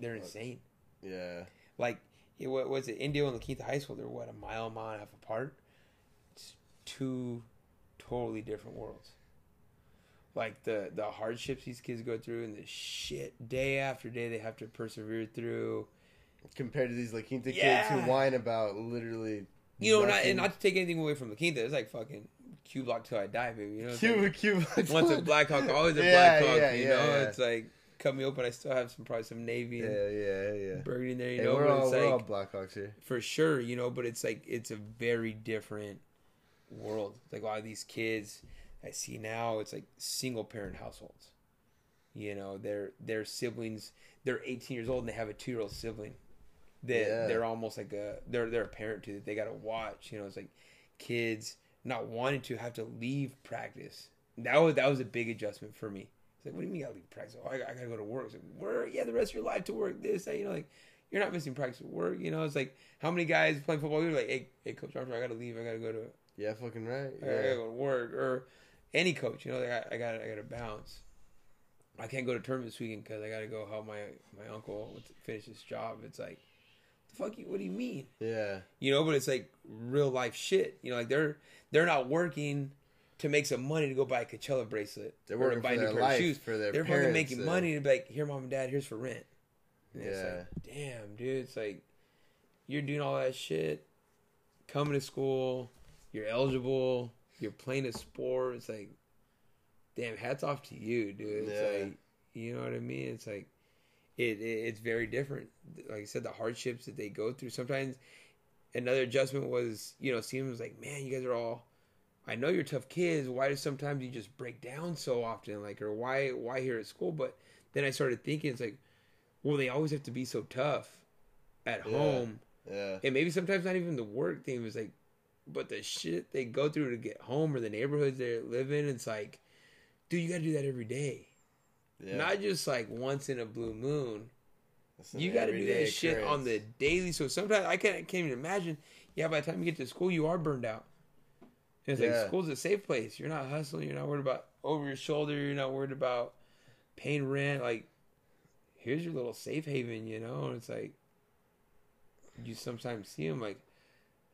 they're insane. Yeah. Like it, what was it? Indio and La Quinta High School, they're what a mile, mile and a half apart. It's two totally different worlds. Like the the hardships these kids go through and the shit day after day they have to persevere through. Compared to these La Quinta kids who whine about literally. You know, not, and not to take anything away from La Quinta, it's like fucking Q Block till I die, baby. You know, Cuba, like, Cuba. once a Blackhawk, always a <laughs> Yeah, Blackhawk. yeah, you yeah, know, yeah. it's like cut me open. I still have some probably some Navy Yeah, and yeah, yeah. yeah. Burgundy there. You Hey, know, we're all it's we're all Blackhawks here. for sure, you know, but it's like it's a very different world. Like a lot of these kids I see now, it's like single parent households. You know, their their siblings, they're 18 years old and they have a two year old sibling. That Yeah. they're almost like a they're they're a parent to that they got to watch. You know, it's like kids not wanting to have to leave practice. That was that was a big adjustment for me. Like, what do you mean you gotta leave practice? Oh, I, I gotta go to work. It's like, where? Yeah, the rest of your life to work. This, that. You know, like you're not missing practice at work. You know, it's like how many guys playing football? You're like, hey, hey, coach Armstrong, I gotta leave. I gotta go to Yeah, fucking right. I gotta Yeah. go to work or any coach. You know, like, I, I got I gotta bounce. I can't go to tournament this weekend because I gotta go help my my uncle finish his job. It's like, the fuck you? What do you mean? Yeah. You know, but it's like real life shit. You know, like they're they're not working to make some money to go buy a Coachella bracelet They're or to buy a new their pair of shoes. for their they're fucking making uh, money to be like, here, mom and dad, here's for rent. And it's Yeah. like, damn, dude, it's like you're doing all that shit, coming to school, you're eligible, you're playing a sport. It's like, damn, hats off to you, dude. It's Yeah. like, you know what I mean? It's like, it, it it's very different. Like I said, the hardships that they go through. Sometimes another adjustment was, you know, seeing was like, man, you guys are all. I know you're tough kids. Why do sometimes you just break down so often? Like, or why why here at school? But then I started thinking, it's like, well, they always have to be so tough at Yeah. home, Yeah. and maybe sometimes not even the work thing was like, but the shit they go through to get home or the neighborhoods they live in. It's like, dude, you got to do that every day, Yeah. not just like once in a blue moon. You got to do that shit on the daily. So sometimes I can't, can't even imagine. Yeah, by the time you get to school, you are burned out. It's Yeah. like school's a safe place. You're not hustling. You're not worried about over your shoulder. You're not worried about paying rent. Like, here's your little safe haven, you know. And it's like you sometimes see them like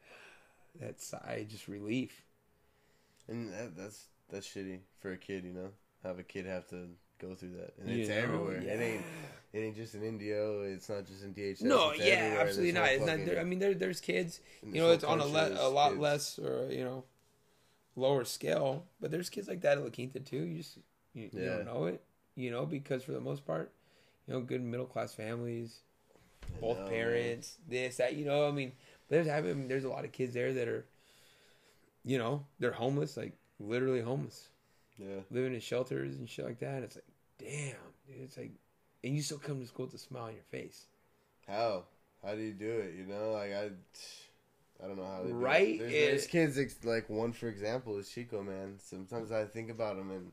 <sighs> that sigh, just relief. And that, that's that's shitty for a kid, you know. Have a kid have to go through that, and You it's know? everywhere. It ain't it ain't just in Indio. It's not just in DHS. No, yeah, absolutely not. It's not there. I mean, there, there's kids. You know, it's on a, le- a lot kids. less, or you know, lower scale. But there's kids like that at La Quinta too. You just you, you don't know it. You know, because for the most part, you know, good middle class families, I both know, man. parents, this that. You know, I mean, there's I mean, there's a lot of kids there that are, you know, they're homeless, like literally homeless, Yeah, living in shelters and shit like that. It's like, damn, dude. It's like, and you still come to school with a smile on your face. how how do you do it? You know, like I. I don't know how they do it. Right? There's, there's kids like one for example is Chico man. Sometimes I think about him and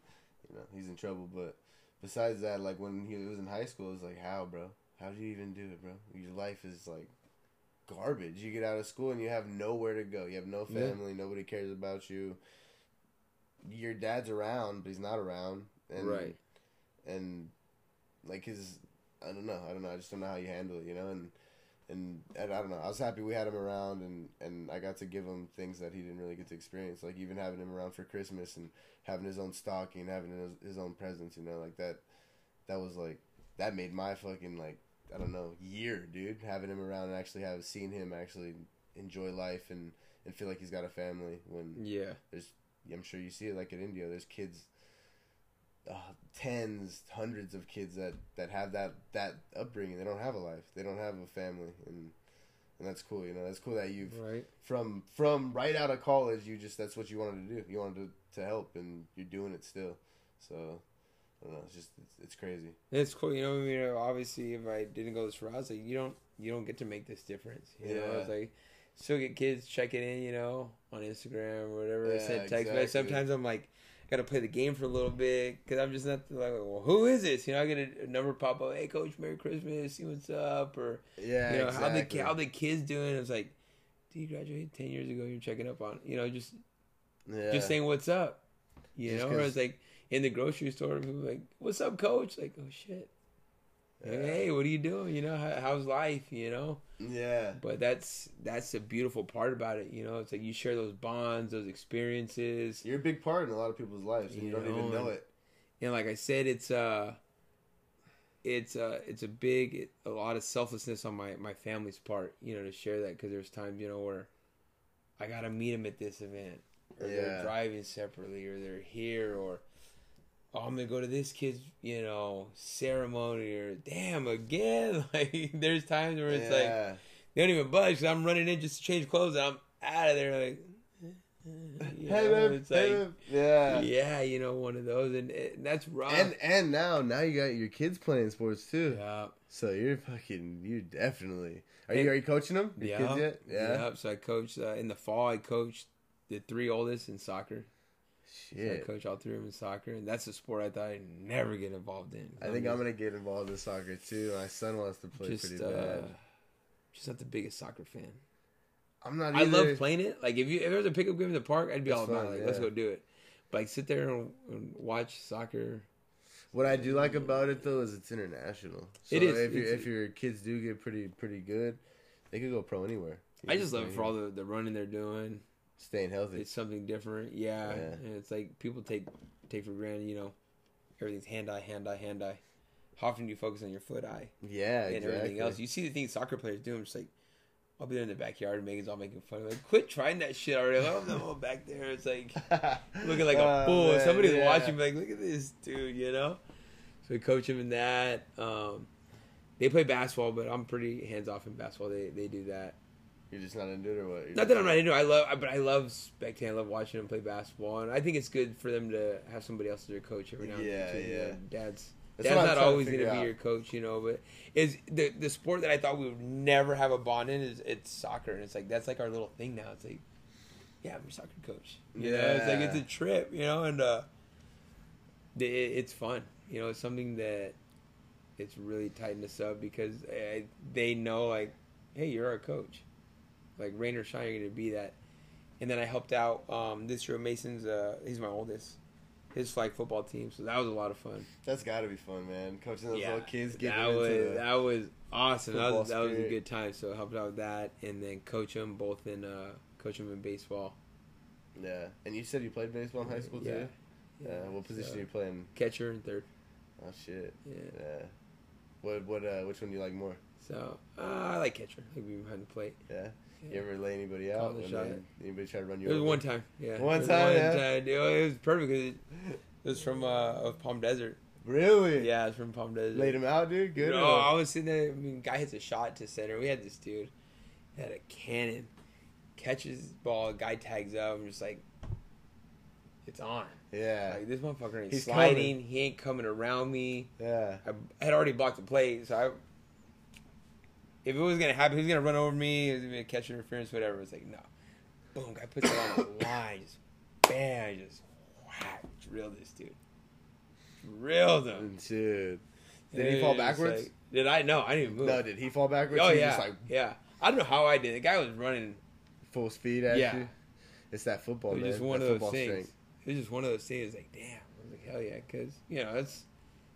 you know he's in trouble, but besides that, like when he was in high school, it was like how, bro, how do you even do it, bro? Your life is like garbage. You get out of school and you have nowhere to go. You have no Yeah. family. Nobody cares about you. Your dad's around, but he's not around. And, Right. And like his, I don't know. I don't know. I just don't know how you handle it, you know. And and, and I don't know. I was happy we had him around, and and I got to give him things that he didn't really get to experience, like even having him around for Christmas and having his own stocking, having his, his own presents, you know, like that. That was like that made my fucking like I don't know year, dude. Having him around and actually have seen him actually enjoy life and and feel like he's got a family when Yeah. There's I'm sure you see it like in Indio. There's kids, uh, tens, hundreds of kids that, that have that, that upbringing. They don't have a life. They don't have a family, and and that's cool. You know, that's cool that you've Right. from from right out of college. You just that's what you wanted to do. You wanted to, to help, and you're doing it still. So I don't know. It's just it's, it's crazy. It's cool, you know. I mean, obviously, if I didn't go this route, it's like you don't you don't get to make this difference. You know, Yeah. it's like still get kids checking in, you know, on Instagram or whatever, Yeah, send text. But sometimes I'm like, got to play the game for a little bit because I'm just not like, well, who is this? You know, I get a, a number pop up, hey, coach, Merry Christmas, see what's up, or Yeah, you know, exactly. how the how the kids doing? It's like, dude, you graduated ten years ago. You're checking up on, you know, just yeah. just saying what's up. You Just know, or it's like in the grocery store, people are like, "What's up, coach?" Like, oh shit. Yeah. Hey, what are you doing? You know, how, how's life? You know, yeah. but that's that's the beautiful part about it. You know, it's like you share those bonds, those experiences, You're a big part in a lot of people's lives, and you, You don't even know, and- it. and like I said, it's uh it's uh it's a big a lot of selflessness on my my family's part. You know, to share that because there's times you know where I gotta meet them at this event, or Yeah. they're driving separately, or they're here, or oh, I'm gonna go to this kid's you know ceremony, or damn again. <laughs> Like there's times where it's like they don't even budge. Cause I'm running in just to change clothes, and I'm out of there like. <laughs> you hey, know, man, it's hey, like, yeah. yeah, you know, one of those, and, and that's rough. And and now now you got your kids playing sports too. yeah, So you're fucking you definitely are And- you are you coaching them? Your yeah, kids yet? Yeah. Yep. So I coached uh, in the fall. I coached the three oldest in soccer. So I Shit. coach all three of them in soccer, and that's a sport I thought I'd never get involved in. I think I'm gonna get involved in soccer too. My son wants to play just pretty uh, bad. just not the biggest soccer fan. I'm not. I love playing it. Like if you if there was a pickup game in the park, I'd be It's all about it. Like let's go do it. But like sit there and, and watch soccer. What I do like about it though is it's international. So It is. If, you, if your kids do get pretty pretty good, they could go pro anywhere. You I just love it for all the, the running they're doing. Staying healthy. It's something different. Yeah. Yeah. And it's like people take take for granted, you know, everything's hand eye, hand eye, hand eye. How often do you focus on your foot eye yeah, and exactly. everything else? You see the things soccer players do, I'm just like, I'll be there in the backyard and Megan's all making fun. I'm like, quit trying that shit already. I'm all back there. It's like <laughs> looking like a Oh, fool. man, Somebody's yeah. watching, like, look at this dude, you know? So we coach him in that. Um, they play basketball, but I'm pretty hands off in basketball. They they do that. You're just not into it or what? You're Not that I'm not into it. I love, but I love spectating. I love watching them play basketball, and I think it's good for them to have somebody else as their coach every now and Yeah, then. too. Yeah. Dad's That's dad's not always going to be your coach, you know. But is the the sport that I thought we would never have a bond in is it's soccer, and it's like that's like our little thing now. It's like, yeah, I'm your soccer coach. You know, it's like it's a trip, you know, and uh, it, it's fun. You know, it's something that it's really tightened us up because uh, they know like, hey, you're our coach. Like rain or shine, you're going to be that. And then I helped out um, this year. Mason's uh, he's my oldest. His flag football team, so that was a lot of fun. That's got to be fun, man. Coaching those little kids, getting that into was that was awesome. That was, that was a good time. So I helped out with that, and then coach them both in uh, coach them in baseball. yeah. And you said you played baseball in high school Yeah. too. Yeah. What position So, are you playing? Catcher and third. Oh shit. Yeah. Yeah. What what uh which one do you like more? So uh, I like catcher. I like being behind the plate. Yeah. You ever lay anybody Call out? the and shot. anybody try to run you It was over? one time. Yeah. One time, yeah. time. It was- perfect was perfect. 'cause It, it was from uh, of Palm Desert. Really? Yeah, it's from Palm Desert. Laid him out, dude. Good. No, I was sitting there. I mean, guy hits a shot to center. We had this dude he had a cannon, catches ball. Guy tags up. I'm just like, it's on. Yeah. Like this motherfucker ain't He's sliding. He ain't coming around me. Yeah. I had already blocked the play, so I. If it was gonna happen, he was gonna run over me. It was gonna catch interference, whatever. It's like no, boom. Guy puts it on the <coughs> line, just bam, just whack, drilled this dude. Drilled him. Dude. Did And he fall backwards? like- Did I? No, I didn't even move. No, did he fall backwards? oh He yeah, just like yeah. I don't know how I did. The guy was running. full speed at Yeah. you. It's that football, It was man. just one of those things. strength. It was just one of those things. Like, damn. I was like, hell yeah, because you know it's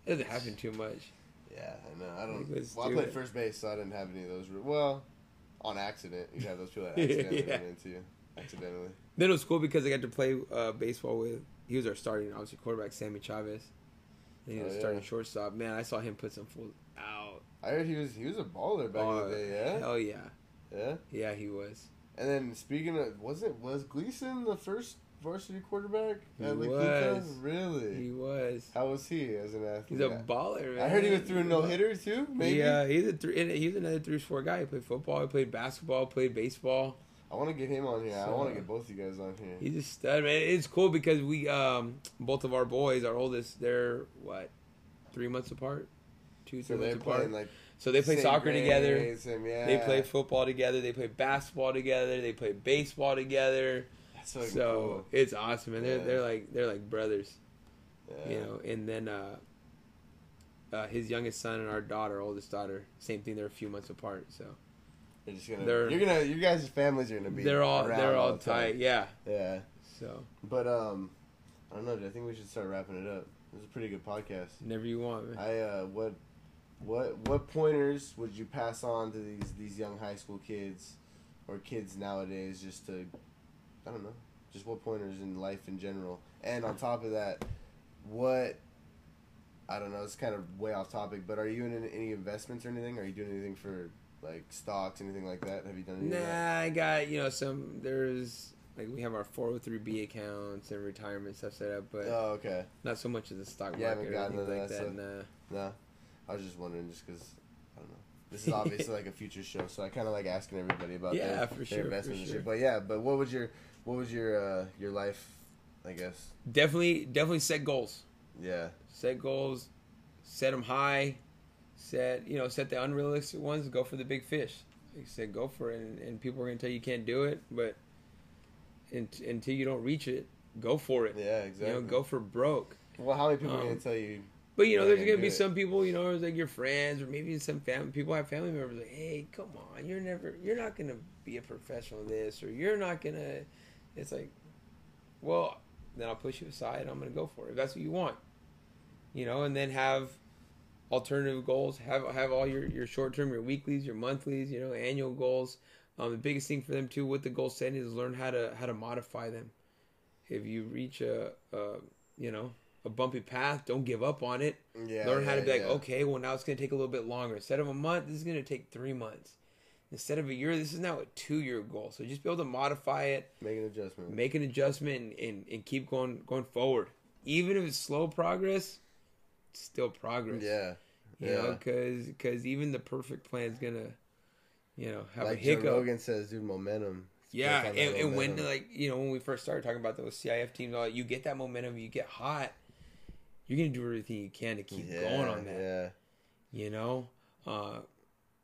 it doesn't happen too much. Yeah, I know. I don't. Like, well, I played it. first base, so I didn't have any of those. Well, on accident, you have those people that <laughs> accidentally Yeah. run into you. Accidentally. Then it was cool because I got to play uh, baseball with. He was our starting, obviously, quarterback, Sammy Chavez. And he was Oh, yeah. starting shortstop. Man, I saw him put some fools out. I heard he was he was a baller back Oh, in the day. Yeah, Hell yeah. yeah. Yeah, he was. And then speaking of, wasn't was Gleason the first varsity quarterback He at was. Really? He was. How was he as an athlete? He's a baller, man. I heard he threw a no hitter too. Maybe. Yeah, he's a three. He's another three sport guy. He played football. He played basketball. Played baseball. I want to get him on here. I want to get both of you guys on here. He's a stud, man. It's cool because we, um, both of our boys, our oldest, they're what, three months apart, two, so three months apart. like so they play soccer together. same- yeah. They play football together. They play basketball together. They play baseball together. So, cool. it's awesome, and they're Yeah. they're like they're like brothers, Yeah. you know. And then uh, uh, his youngest son and our daughter, oldest daughter, same thing. They're a few months apart, so They're just gonna. They're- you're gonna. You guys' families are gonna be. they're all they're all time. tight. Yeah. Yeah, So but um, I don't know. dude. I think we should start wrapping it up. It was a pretty good podcast. never you want, man. I uh, what, what, what pointers would you pass on to these these young high school kids, or kids nowadays, just to, I don't know, just what pointers in life in general, and on top of that, what. I don't know. It's kind of way off topic, but are you in any- investments or anything? Are you doing anything for like stocks, anything like that? Have you done any? Nah. I got you know some. There's like we have our 403b accounts and retirement stuff set up, but Oh, okay. not so much of the stock haven't market or gotten anything like that that. Nah. No, I was just wondering, just because I don't know. This is obviously <laughs> like a future show, so I kind of like asking everybody about Yeah, their, for their sure, for investments and sure. shit. But yeah, but what would your what was your uh, your life? I guess. Definitely, definitely set goals. Yeah. Set goals, set them high. Set you know set the unrealistic ones. Go for the big fish. Like you said, go for it, and, and people are gonna tell you you can't do it, but in, until you don't reach it, go for it. Yeah. Exactly. You know, go for broke. Well, how many people are Um, gonna tell you? But you know, there's gonna be it. some people, you know, it's like your friends or maybe some family people have family members like, hey, come on, you're never, you're not gonna be a professional in this, or you're not gonna. It's like, well, then I'll push you aside. and I'm gonna go for it if that's what you want, you know, and then have alternative goals. Have have all your your short term, your weeklies, your monthlies, you know, annual goals. Um, the biggest thing for them too with the goal setting is learn how to how to modify them. If you reach a, a you know a bumpy path, don't give up on it Yeah. learn how to yeah, be like, yeah. okay, well now it's gonna take a little bit longer. Instead of a month, this is gonna take three months. Instead of a year, this is now a two year goal. So just be able to modify it, Make an adjustment. make an adjustment, and, and, and keep going going forward. Even if it's slow progress, it's still progress. Yeah. You yeah. know, because even the perfect plan is gonna, you know, have like a Joe hiccup. Rogan says, dude, momentum. Yeah, and, and when like you know when we first started talking about those CIF teams, all that, you get that momentum, you get hot, you're gonna do everything you can to keep yeah, going on that. Yeah. you know uh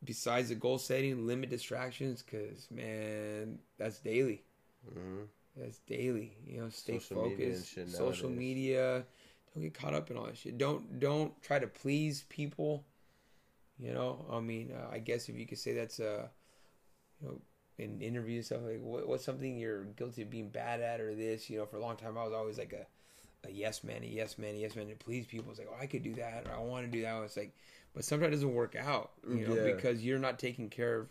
besides the goal setting limit distractions because man that's daily hmm that's daily you know stay Social media focused shit social nowadays. media don't get caught up in all that shit don't don't try to please people you know i mean uh, i guess if you could say that's uh you know in interviews stuff like what, what's something you're guilty of being bad at or this you know for a long time i was always like a a yes man, a yes man, a yes man to please people. It's like, oh, I could do that, or I want to do that. It's like, but sometimes it doesn't work out, you know, Yeah. because you're not taking care of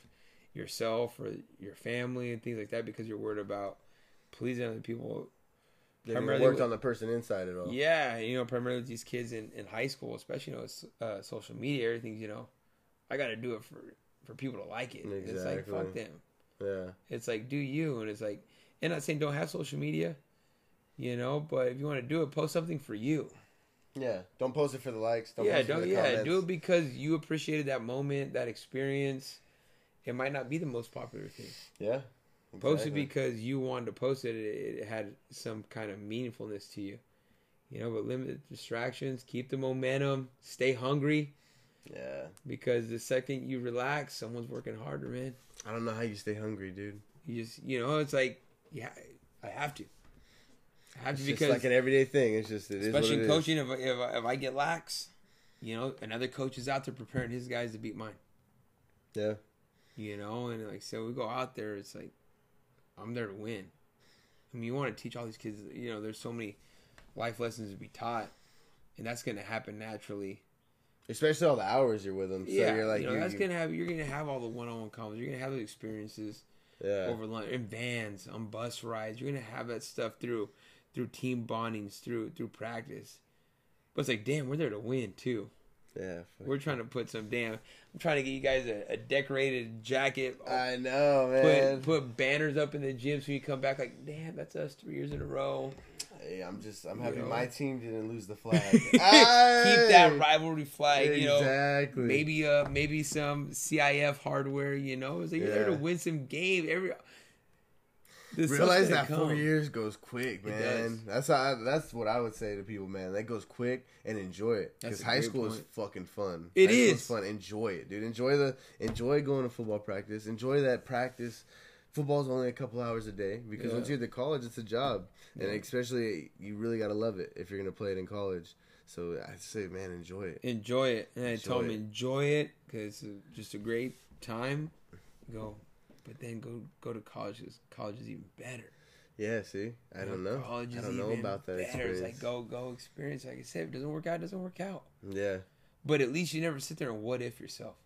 yourself or your family and things like that because you're worried about pleasing other people. They Primarily worked with- on the person inside at all. Yeah, you know, primarily these kids in, in high school, especially, you know, it's, uh, social media, everything. you know, I got to do it for, for people to like it. It's like, fuck them. Yeah. It's like, do you. And it's like, and I'm not saying don't have social media, you know, but if you want to do it, post something for you. Yeah. Don't post it for the likes. Don't yeah, post it for don't the yeah, comments. do it because you appreciated that moment, that experience. It might not be the most popular thing. Yeah. Post it because you wanted to post it. It, it had some kind of meaningfulness to you. You know, but limit distractions, keep the momentum, stay hungry Yeah. because the second you relax, someone's working harder, man. I don't know how you stay hungry, dude. You just, you know, it's like, yeah, I have to. Have It's because, like an everyday thing. It's just it is especially in coaching, if, if, if I get lax, you know, another coach is out there preparing his guys to beat mine. Yeah. You know, and like so we go out there, it's like I'm there to win. I mean, you want to teach all these kids, you know, there's so many life lessons to be taught, and that's going to happen naturally. Especially all the hours you're with them. So yeah, you're like, you know, you- that's you- gonna have you're gonna have all the one-on-one convos. You're gonna have those experiences yeah. over lunch in vans, on bus rides. You're gonna have that stuff through through team bondings, through through practice. But it's like, damn, we're there to win too. yeah. We're trying to put some damn. I'm trying to get you guys a, a decorated jacket. I know, man. put put banners up in the gym so you come back like, damn, that's us three years in a row. Hey, I'm just, I'm You happy know? my team didn't lose the flag. <laughs> Keep that rivalry flag, you know. Exactly. Maybe uh maybe some CIF hardware, you know. It's like you're there to win some game. Every Realize that four years goes quick, man. That's how. I, that's what I would say to people, man. That goes quick and enjoy it because high school is fucking fun. It high is. fun. Enjoy it, dude. Enjoy the enjoy going to football practice. Enjoy that practice. Football's only a couple hours a day because Yeah. once you get to college, it's a job, and especially you really gotta love it if you're gonna play it in college. So I say, man, enjoy it. Enjoy it, and I told Enjoy him it. enjoy it because it's just a great time. Go, but then go go to college. 'cause college is even better. Yeah, see, I don't know. College I don't know even about that better. experience. It's like go go experience. Like I said, if it doesn't work out, it doesn't work out. Yeah, But at least you never sit there and what if yourself.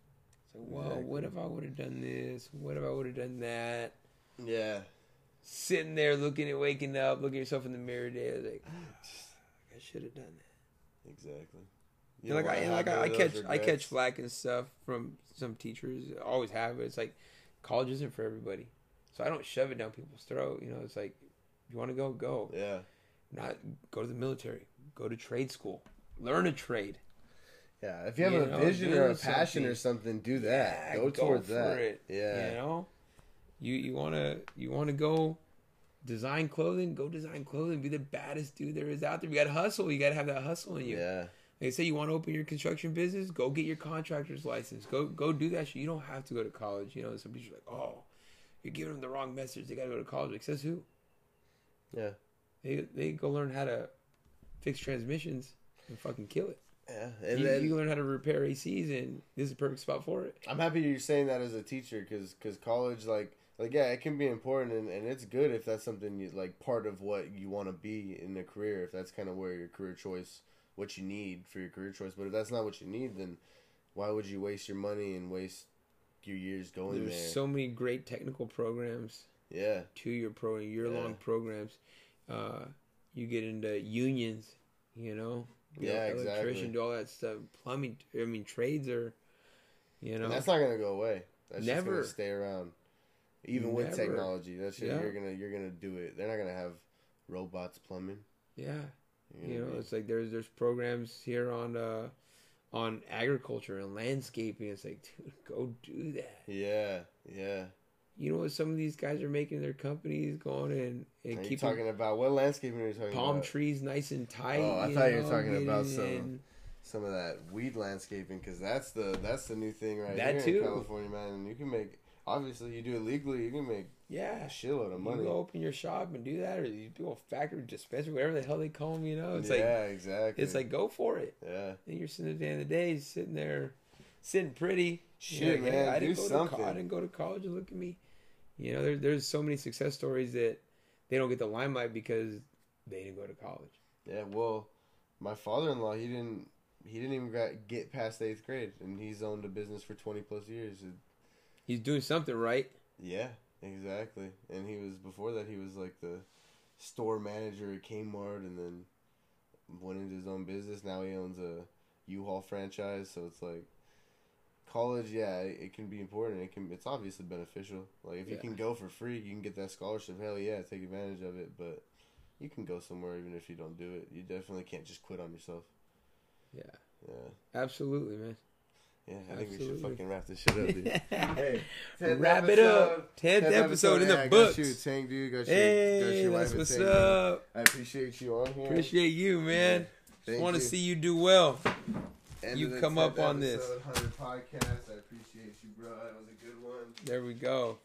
It's like, well, Exactly. what if I would have done this? What if I would have done that? yeah, Sitting there looking at waking up, looking at yourself in the mirror, day like, <sighs> I should have done that. exactly. You know, like I, wanna like I, I catch, I catch flack and stuff from some teachers. I always have. But it's like college isn't for everybody, so I don't shove it down people's throat. You know, it's like if you want to go, go. Yeah, Not go to the military. Go to trade school. Learn a trade. yeah. If you have You a know, vision or a passion or something, do that. Yeah, go towards for that. It. Yeah. You know, you you wanna you wanna go design clothing. Go design clothing. Be the baddest dude there is out there. You gotta hustle. You gotta have that hustle in you. Yeah. They say you want to open your construction business, go get your contractor's license. Go go do that shit. You don't have to go to college. You know, some people are like, oh, you're giving them the wrong message. They got to go to college. Like, says who? Yeah. They they go learn how to fix transmissions and fucking kill it. Yeah. And you, then you learn how to repair ACs, and this is the perfect spot for it. I'm happy you're saying that as a teacher because because college like like yeah it can be important and, and it's good if that's something you like part of what you want to be in a career if that's kind of where your career choice what you need for your career choice but if that's not what you need then why would you waste your money and waste your years going There's there so many great technical programs, yeah two year program, year long Yeah. programs. Uh, you get into unions, you know. You Yeah, know, electrician, exactly. do all that stuff. Plumbing, I mean, trades are, you know, and that's not gonna go away that's just Never. gonna stay around even with technology that shit Yeah. you're gonna you're gonna do it they're not gonna have robots plumbing yeah. You know, it's like there's there's programs here on uh on agriculture and landscaping. It's like, dude, <laughs> go do that. yeah yeah You know what some of these guys are making their companies going and and keeping talking about what landscaping are you talking palm about? Palm trees nice and tight. Oh, I you thought you were know, talking about some- some of that weed landscaping because that's the that's the new thing right That here too. in California, man. And you can make obviously you do it legally, you can make Yeah. shitload of You money. go open your shop and do that, or these a factory dispensary, whatever the hell they call them. You know, it's yeah, like yeah, exactly. it's like go for it. yeah, And you're sitting at the end of the day, sitting there, sitting pretty. Shit, man, I do didn't go something. To I didn't go to college. and Look at me. You know, there, there's so many success stories that they don't get the limelight because they didn't go to college. yeah. Well, my father-in-law, he didn't he didn't even get past eighth grade, and he's owned a business for twenty plus years. He's doing something right. yeah, exactly. And he was before that he was like the store manager at Kmart, and then went into his own business. Now he owns a U-Haul franchise. So it's like college. Yeah, it, it can be important. It can. It's obviously beneficial. Like if you can go for free, you can get that scholarship. Hell yeah, take advantage of it. But you can go somewhere even if you don't do it. You definitely can't just quit on yourself. Yeah, Yeah, absolutely, man. Yeah. I think we should fucking wrap this shit up, dude. <laughs> hey, Wrap it up. Tenth episode in the I books. Got you, Tank, dude. Got got Hey, your that's what's Tank, up. I appreciate you on here. Appreciate you, man. Thank Want to see you do well. End you come up 10th on this. episode, 100 podcast. I appreciate you, bro. That was a good one. There we go.